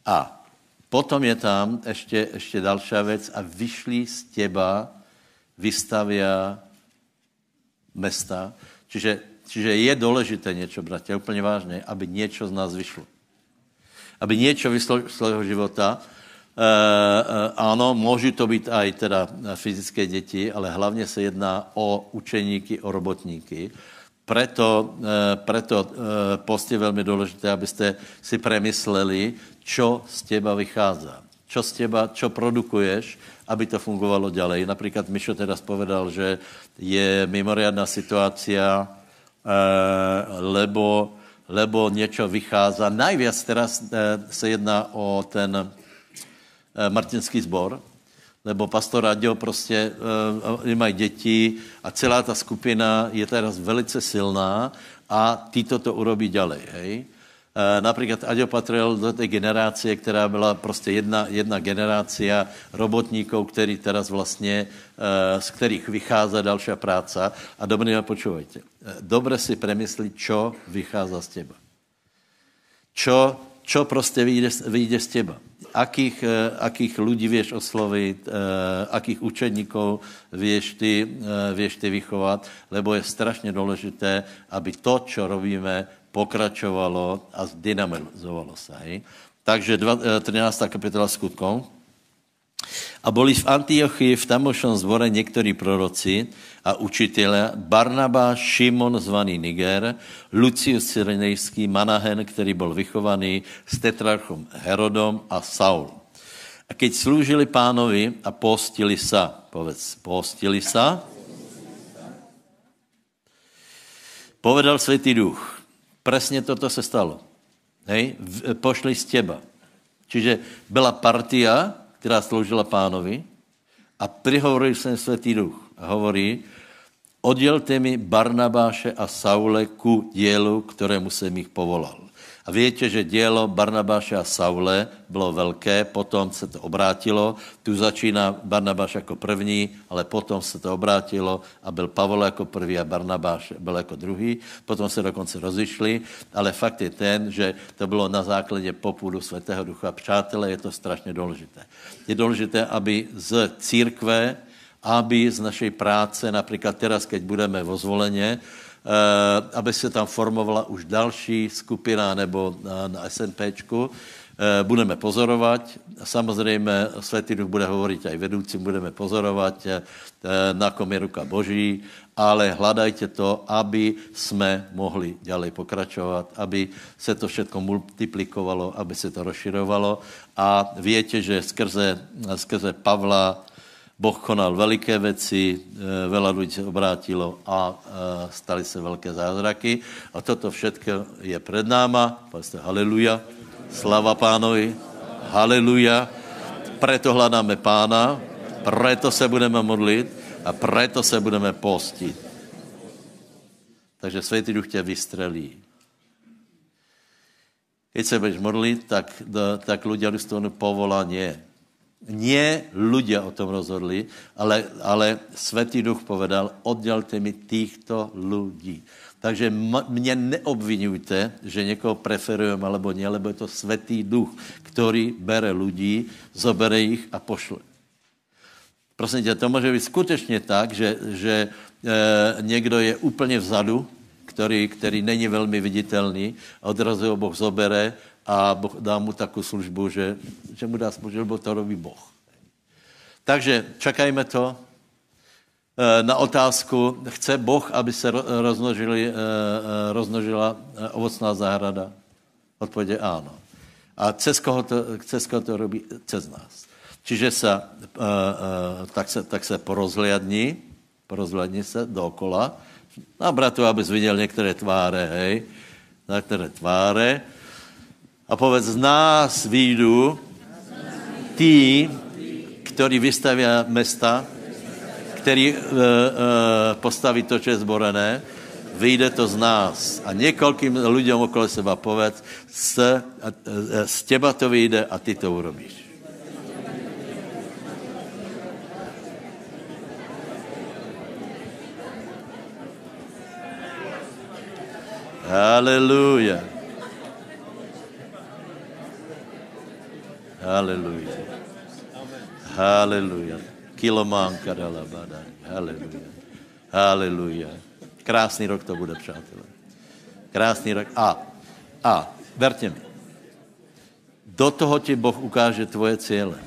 C: A potom je tam ještě, ještě další věc a vyšli z těba vystavia mesta. Čiže, čiže je důležité něco, bratě, úplně vážně, aby něco z nás vyšlo. Aby něco vyšlo z svého života. E, e, ano, může to být i teda fyzické děti, ale hlavně se jedná o učeníky, o robotníky. Preto, e, preto e, post je velmi důležité, abyste si premysleli, čo z těba vychází. Čo z těba, čo produkuješ, aby to fungovalo ďalej. Například Mišo teda povedal, že je mimoriadná situácia, eh, lebo, lebo něco vychází. Najviac teraz eh, se jedná o ten eh, martinský zbor, lebo pastor Adio prostě uh, mají děti a celá ta skupina je teraz velice silná a títo to urobí ďalej, hej. Eh, například Aďo patřil do té generace, která byla prostě jedna, jedna generácia robotníků, který teraz vlastně, eh, z kterých vychází další práce. A dobře počúvajte. Eh, dobře si premyslí, čo vychází z těba. Čo, čo prostě vyjde, vyjde z těba. Akých, akých lidí věš oslovit, akých učedníků věš ty, věš ty vychovat, lebo je strašně důležité, aby to, čo robíme, pokračovalo a zdynamizovalo se. Hej? Takže 13. Eh, kapitola skutkov. A byli v Antiochii v tamošom zbore někteří proroci a učitelé Barnaba, Šimon zvaný Niger, Lucius Cyrenejský, Manahen, který byl vychovaný s tetrarchom Herodom a Saul. A keď slúžili pánovi a postili sa, povedz, postili sa, povedal Světý duch, Presně toto se stalo. Hej? Pošli z těba. Čiže byla partia, která sloužila pánovi a prihovoril jsem světý duch. A hovorí, oddělte mi Barnabáše a Saule ku dielu, kterému jsem jich povolal. A víte, že dělo Barnabáše a Saule bylo velké, potom se to obrátilo. Tu začíná Barnabáš jako první, ale potom se to obrátilo a byl Pavel jako první a Barnabáš byl jako druhý. Potom se dokonce rozišli, ale fakt je ten, že to bylo na základě popudu Svatého Ducha. Přátelé, je to strašně důležité. Je důležité, aby z církve, aby z naší práce, například teraz, keď budeme vo zvoleně, aby se tam formovala už další skupina nebo na, na SNPčku. Eh, budeme pozorovat. Samozřejmě Světý duch bude hovorit i vedoucím, budeme pozorovat, eh, na kom je ruka Boží, ale hledajte to, aby jsme mohli ďalej pokračovat, aby se to všechno multiplikovalo, aby se to rozširovalo. A víte, že skrze, skrze Pavla Boh konal veliké věci, veľa lidí se obrátilo a stali se velké zázraky. A toto všetko je před náma. Povedzte haleluja, slava pánovi, haleluja. Preto hledáme pána, preto se budeme modlit a preto se budeme postit. Takže Světý Duch tě vystrelí. Keď se budeš modlit, tak, tak ľudia dostanou povolání nie ľudia o tom rozhodli, ale, ale Svetý duch povedal, oddělte mi týchto lidí. Takže mě neobvinujte, že někoho preferujeme alebo ne, lebo je to Svetý duch, který bere lidí, zobere jich a pošle. Prosím tě, to může být skutečně tak, že, že e, někdo je úplně vzadu, který, který není velmi viditelný odrazu ho Boh zobere a boh dá mu takovou službu, že, že mu dá službu, to robí Boh. Takže čekajme to eh, na otázku, chce Boh, aby se roznožili, eh, eh, roznožila ovocná zahrada? Odpověď je áno. A cez koho to, cez koho to robí? Cez nás. Čiže se, tak se, tak se porozhliadni, porozhliadni se dookola, na bratu, abys viděl některé tváře, hej, některé tváře, a povedz, z nás výjdu tí, který vystaví mesta, který uh, uh, postaví to, co je zborené, vyjde to z nás. A několikým lidem okolo seba povedz, z, z těba to vyjde a ty to urobíš. Hallelujah. Haleluja. Haleluja. Kilománka dala badání. Haleluja. Haleluja. Krásný rok to bude, přátelé. Krásný rok. A, a, verte mi, do toho ti Boh ukáže tvoje cíle.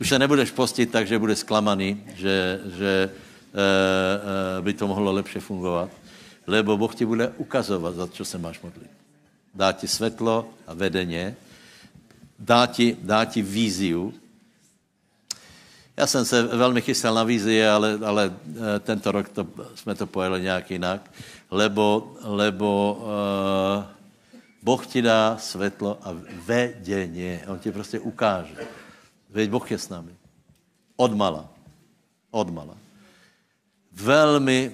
C: Už se nebudeš postit tak, že bude zklamaný, že, že e, e, by to mohlo lepše fungovat, lebo Boh ti bude ukazovat, za co se máš modlit. Dá ti světlo a vedeně, dá ti, dá ti víziu. Já jsem se velmi chystal na vízie, ale, ale eh, tento rok to, jsme to pojeli nějak jinak, lebo, lebo uh, Boh ti dá světlo a vedeně. On ti prostě ukáže. Veď Boh je s námi. Odmala. Odmala. Velmi,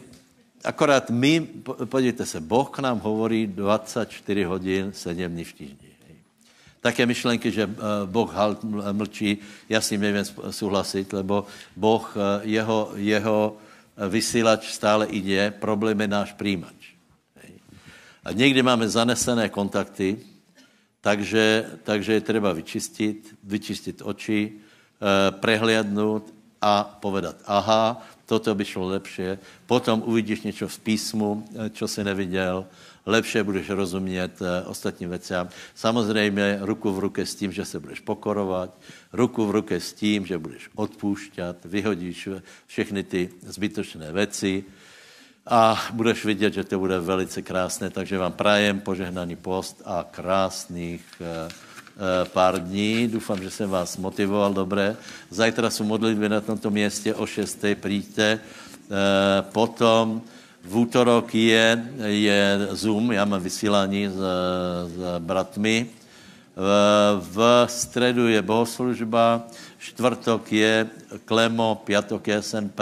C: akorát my, podívejte se, Boh k nám hovorí 24 hodin, 7 dní v týždni také myšlenky, že eh, Boh halt mlčí, já s tím nevím souhlasit, lebo Boh, eh, jeho, jeho eh, vysílač stále jde, problém je náš príjimač. A někdy máme zanesené kontakty, takže, takže je třeba vyčistit, vyčistit oči, prehliadnout a povedat, aha, toto by šlo lepše, potom uvidíš něco v písmu, čo si neviděl, lepše budeš rozumět eh, ostatním věcem. Samozřejmě ruku v ruce s tím, že se budeš pokorovat, ruku v ruce s tím, že budeš odpůšťat, vyhodíš všechny ty zbytočné věci a budeš vidět, že to bude velice krásné. Takže vám prajem požehnaný post a krásných eh, eh, pár dní. Doufám, že jsem vás motivoval dobré. Zajtra jsou modlitby na tomto městě o 6. Přijďte. Potom v útorok je, je Zoom, já mám vysílání s, s bratmi. V, v středu je bohoslužba, čtvrtok je Klemo, pátek je SNP,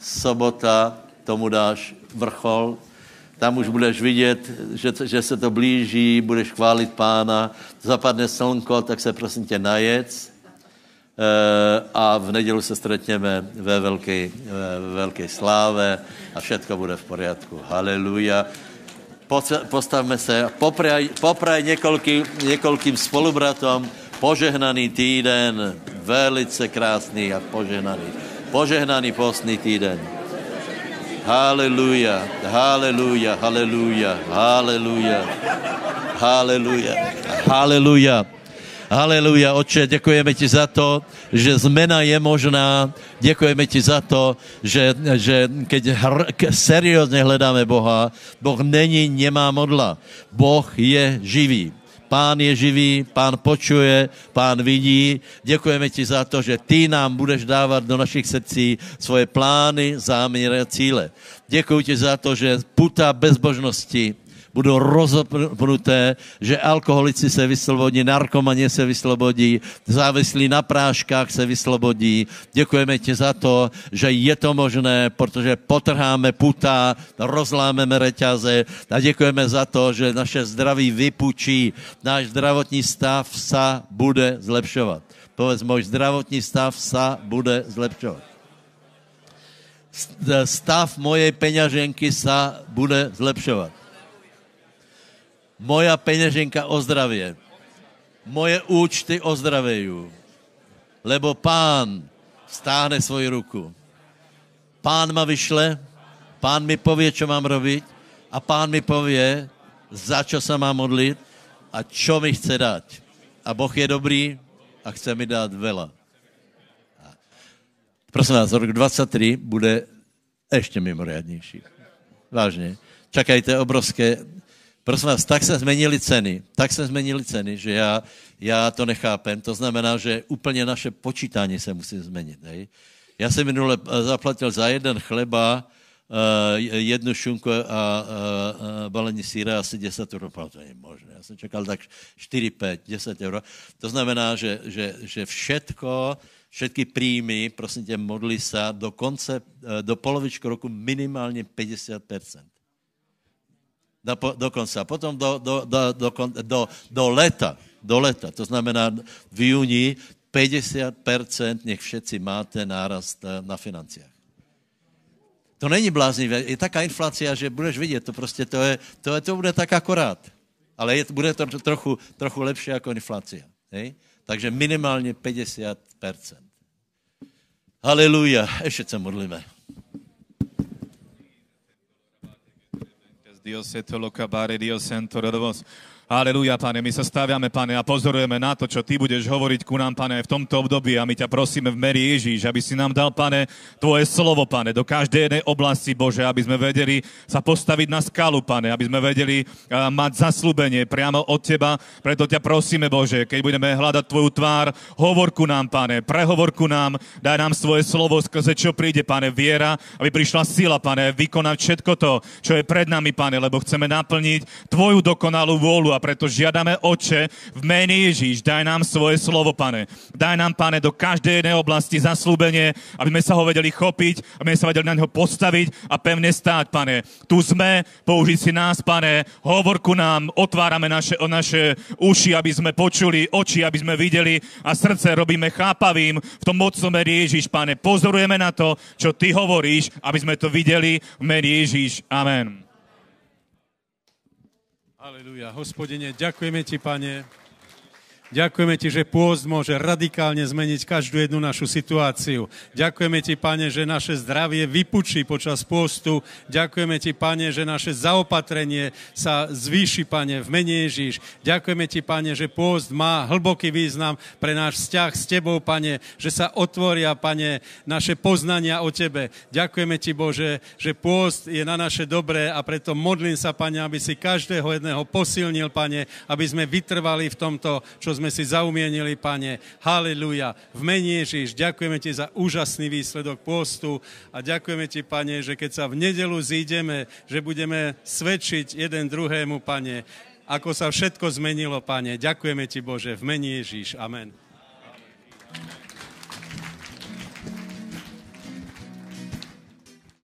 C: sobota tomu dáš vrchol, tam už budeš vidět, že, že se to blíží, budeš chválit pána, zapadne slnko, tak se prosím tě najec a v nedělu se stretneme ve velké, ve velké sláve a všetko bude v poriadku. Haleluja. Postavme se popraj, popraj několikým, několikým spolubratom požehnaný týden, velice krásný a požehnaný. Požehnaný postný týden. Haleluja, haleluja, haleluja, haleluja, haleluja, haleluja. Haleluja, oče, děkujeme ti za to, že zmena je možná. Děkujeme ti za to, že, že keď hr, seriózně hledáme Boha, Boh není nemá modla. Boh je živý. Pán je živý, pán počuje, pán vidí. Děkujeme ti za to, že ty nám budeš dávat do našich srdcí svoje plány, záměry a cíle. Děkuji ti za to, že puta bezbožnosti budou rozopnuté, že alkoholici se vyslobodí, narkomaně se vyslobodí, závislí na práškách se vyslobodí. Děkujeme ti za to, že je to možné, protože potrháme puta, rozlámeme reťaze a děkujeme za to, že naše zdraví vypučí, náš zdravotní stav sa bude zlepšovat. Povedz, můj zdravotní stav sa bude zlepšovat stav mojej peňaženky sa bude zlepšovat moja peněženka ozdravě. Moje účty ozdravejú. Lebo pán stáhne svoji ruku. Pán ma vyšle, pán mi povie, čo mám robiť a pán mi povie, za čo sa mám modlit a čo mi chce dať. A Boh je dobrý a chce mi dát vela. Prosím vás, rok 23 bude ještě mimoriadnější. Vážně. Čakajte obrovské Prosím vás, tak se změnily ceny, tak se změnily ceny, že já, já to nechápem. To znamená, že úplně naše počítání se musí změnit. Hej? Já jsem minule eh, zaplatil za jeden chleba uh, jednu šunku a, a balení síra asi 10 euro. To je možné. Já jsem čekal tak 4, 5, 10 euro. To znamená, že, že, že všetko, všetky príjmy, prosím tě, modlí se do konce, eh, do polovičku roku minimálně 50% do, dokonce. A potom do, do, do, do, do, do leta, do leta, to znamená v júni 50% nech všetci máte nárast eh, na financiách. To není bláznivé. Je taká inflace, že budeš vidět, to prostě to, je, to, je, to bude tak akorát. Ale je, bude to trochu, trochu lepší jako inflace. Hej? Takže minimálně 50%. Haleluja. Ještě se modlíme.
A: Dios se te lo cabare, Dios se entorre de vos. Aleluja, pane, my sa staviame, pane, a pozorujeme na to, čo ty budeš hovoriť ku nám, pane, v tomto období a my ťa prosíme v meri Ježíš, aby si nám dal, pane, tvoje slovo, pane, do každej jednej oblasti, Bože, aby sme vedeli sa postaviť na skalu, pane, aby sme vedeli uh, mať zaslúbenie priamo od teba. Preto ťa prosíme, Bože, keď budeme hľadať tvoju tvár, hovor ku nám, pane, prehovor ku nám, daj nám svoje slovo, skrze čo príde, pane, viera, aby prišla sila, pane, vykonať všetko to, čo je pred nami, pane, lebo chceme naplniť tvoju dokonalú vôľu a preto žiadame, Oče, v mene Ježíš, daj nám svoje slovo, pane. Daj nám, pane, do každej jednej oblasti zaslúbenie, aby sme sa ho vedeli chopiť, aby sme sa vedeli na neho postaviť a pevne stáť, pane. Tu sme, použiť si nás, pane, hovor ku nám, otvárame naše, naše uši, aby sme počuli, oči, aby sme videli a srdce robíme chápavým v tom mocnom mene Ježíš, pane. Pozorujeme na to, čo ty hovoríš, aby sme to videli v mene Ježíš. Amen.
D: Aleluja. Hospodine, ďakujeme ti, pane, Ďakujeme ti, že pôst môže radikálne zmeniť každú jednu našu situáciu. Ďakujeme ti, pane, že naše zdravie vypučí počas pôstu. Ďakujeme ti, pane, že naše zaopatrenie sa zvýši, pane, v mene Ježíš. Ďakujeme ti, pane, že pôst má hlboký význam pre náš vzťah s tebou, pane, že sa otvoria, pane, naše poznania o tebe. Ďakujeme ti, Bože, že pôst je na naše dobré a preto modlím sa, pane, aby si každého jedného posilnil, pane, aby sme vytrvali v tomto, čo sme si zaumienili, pane. Haleluja. V mene Ježiš, ďakujeme ti za úžasný výsledok postu a ďakujeme ti, pane, že keď sa v nedelu zídeme, že budeme svedčiť jeden druhému, pane, ako sa všetko zmenilo, pane. Ďakujeme ti, Bože, v mene Ježiš. Amen. Amen.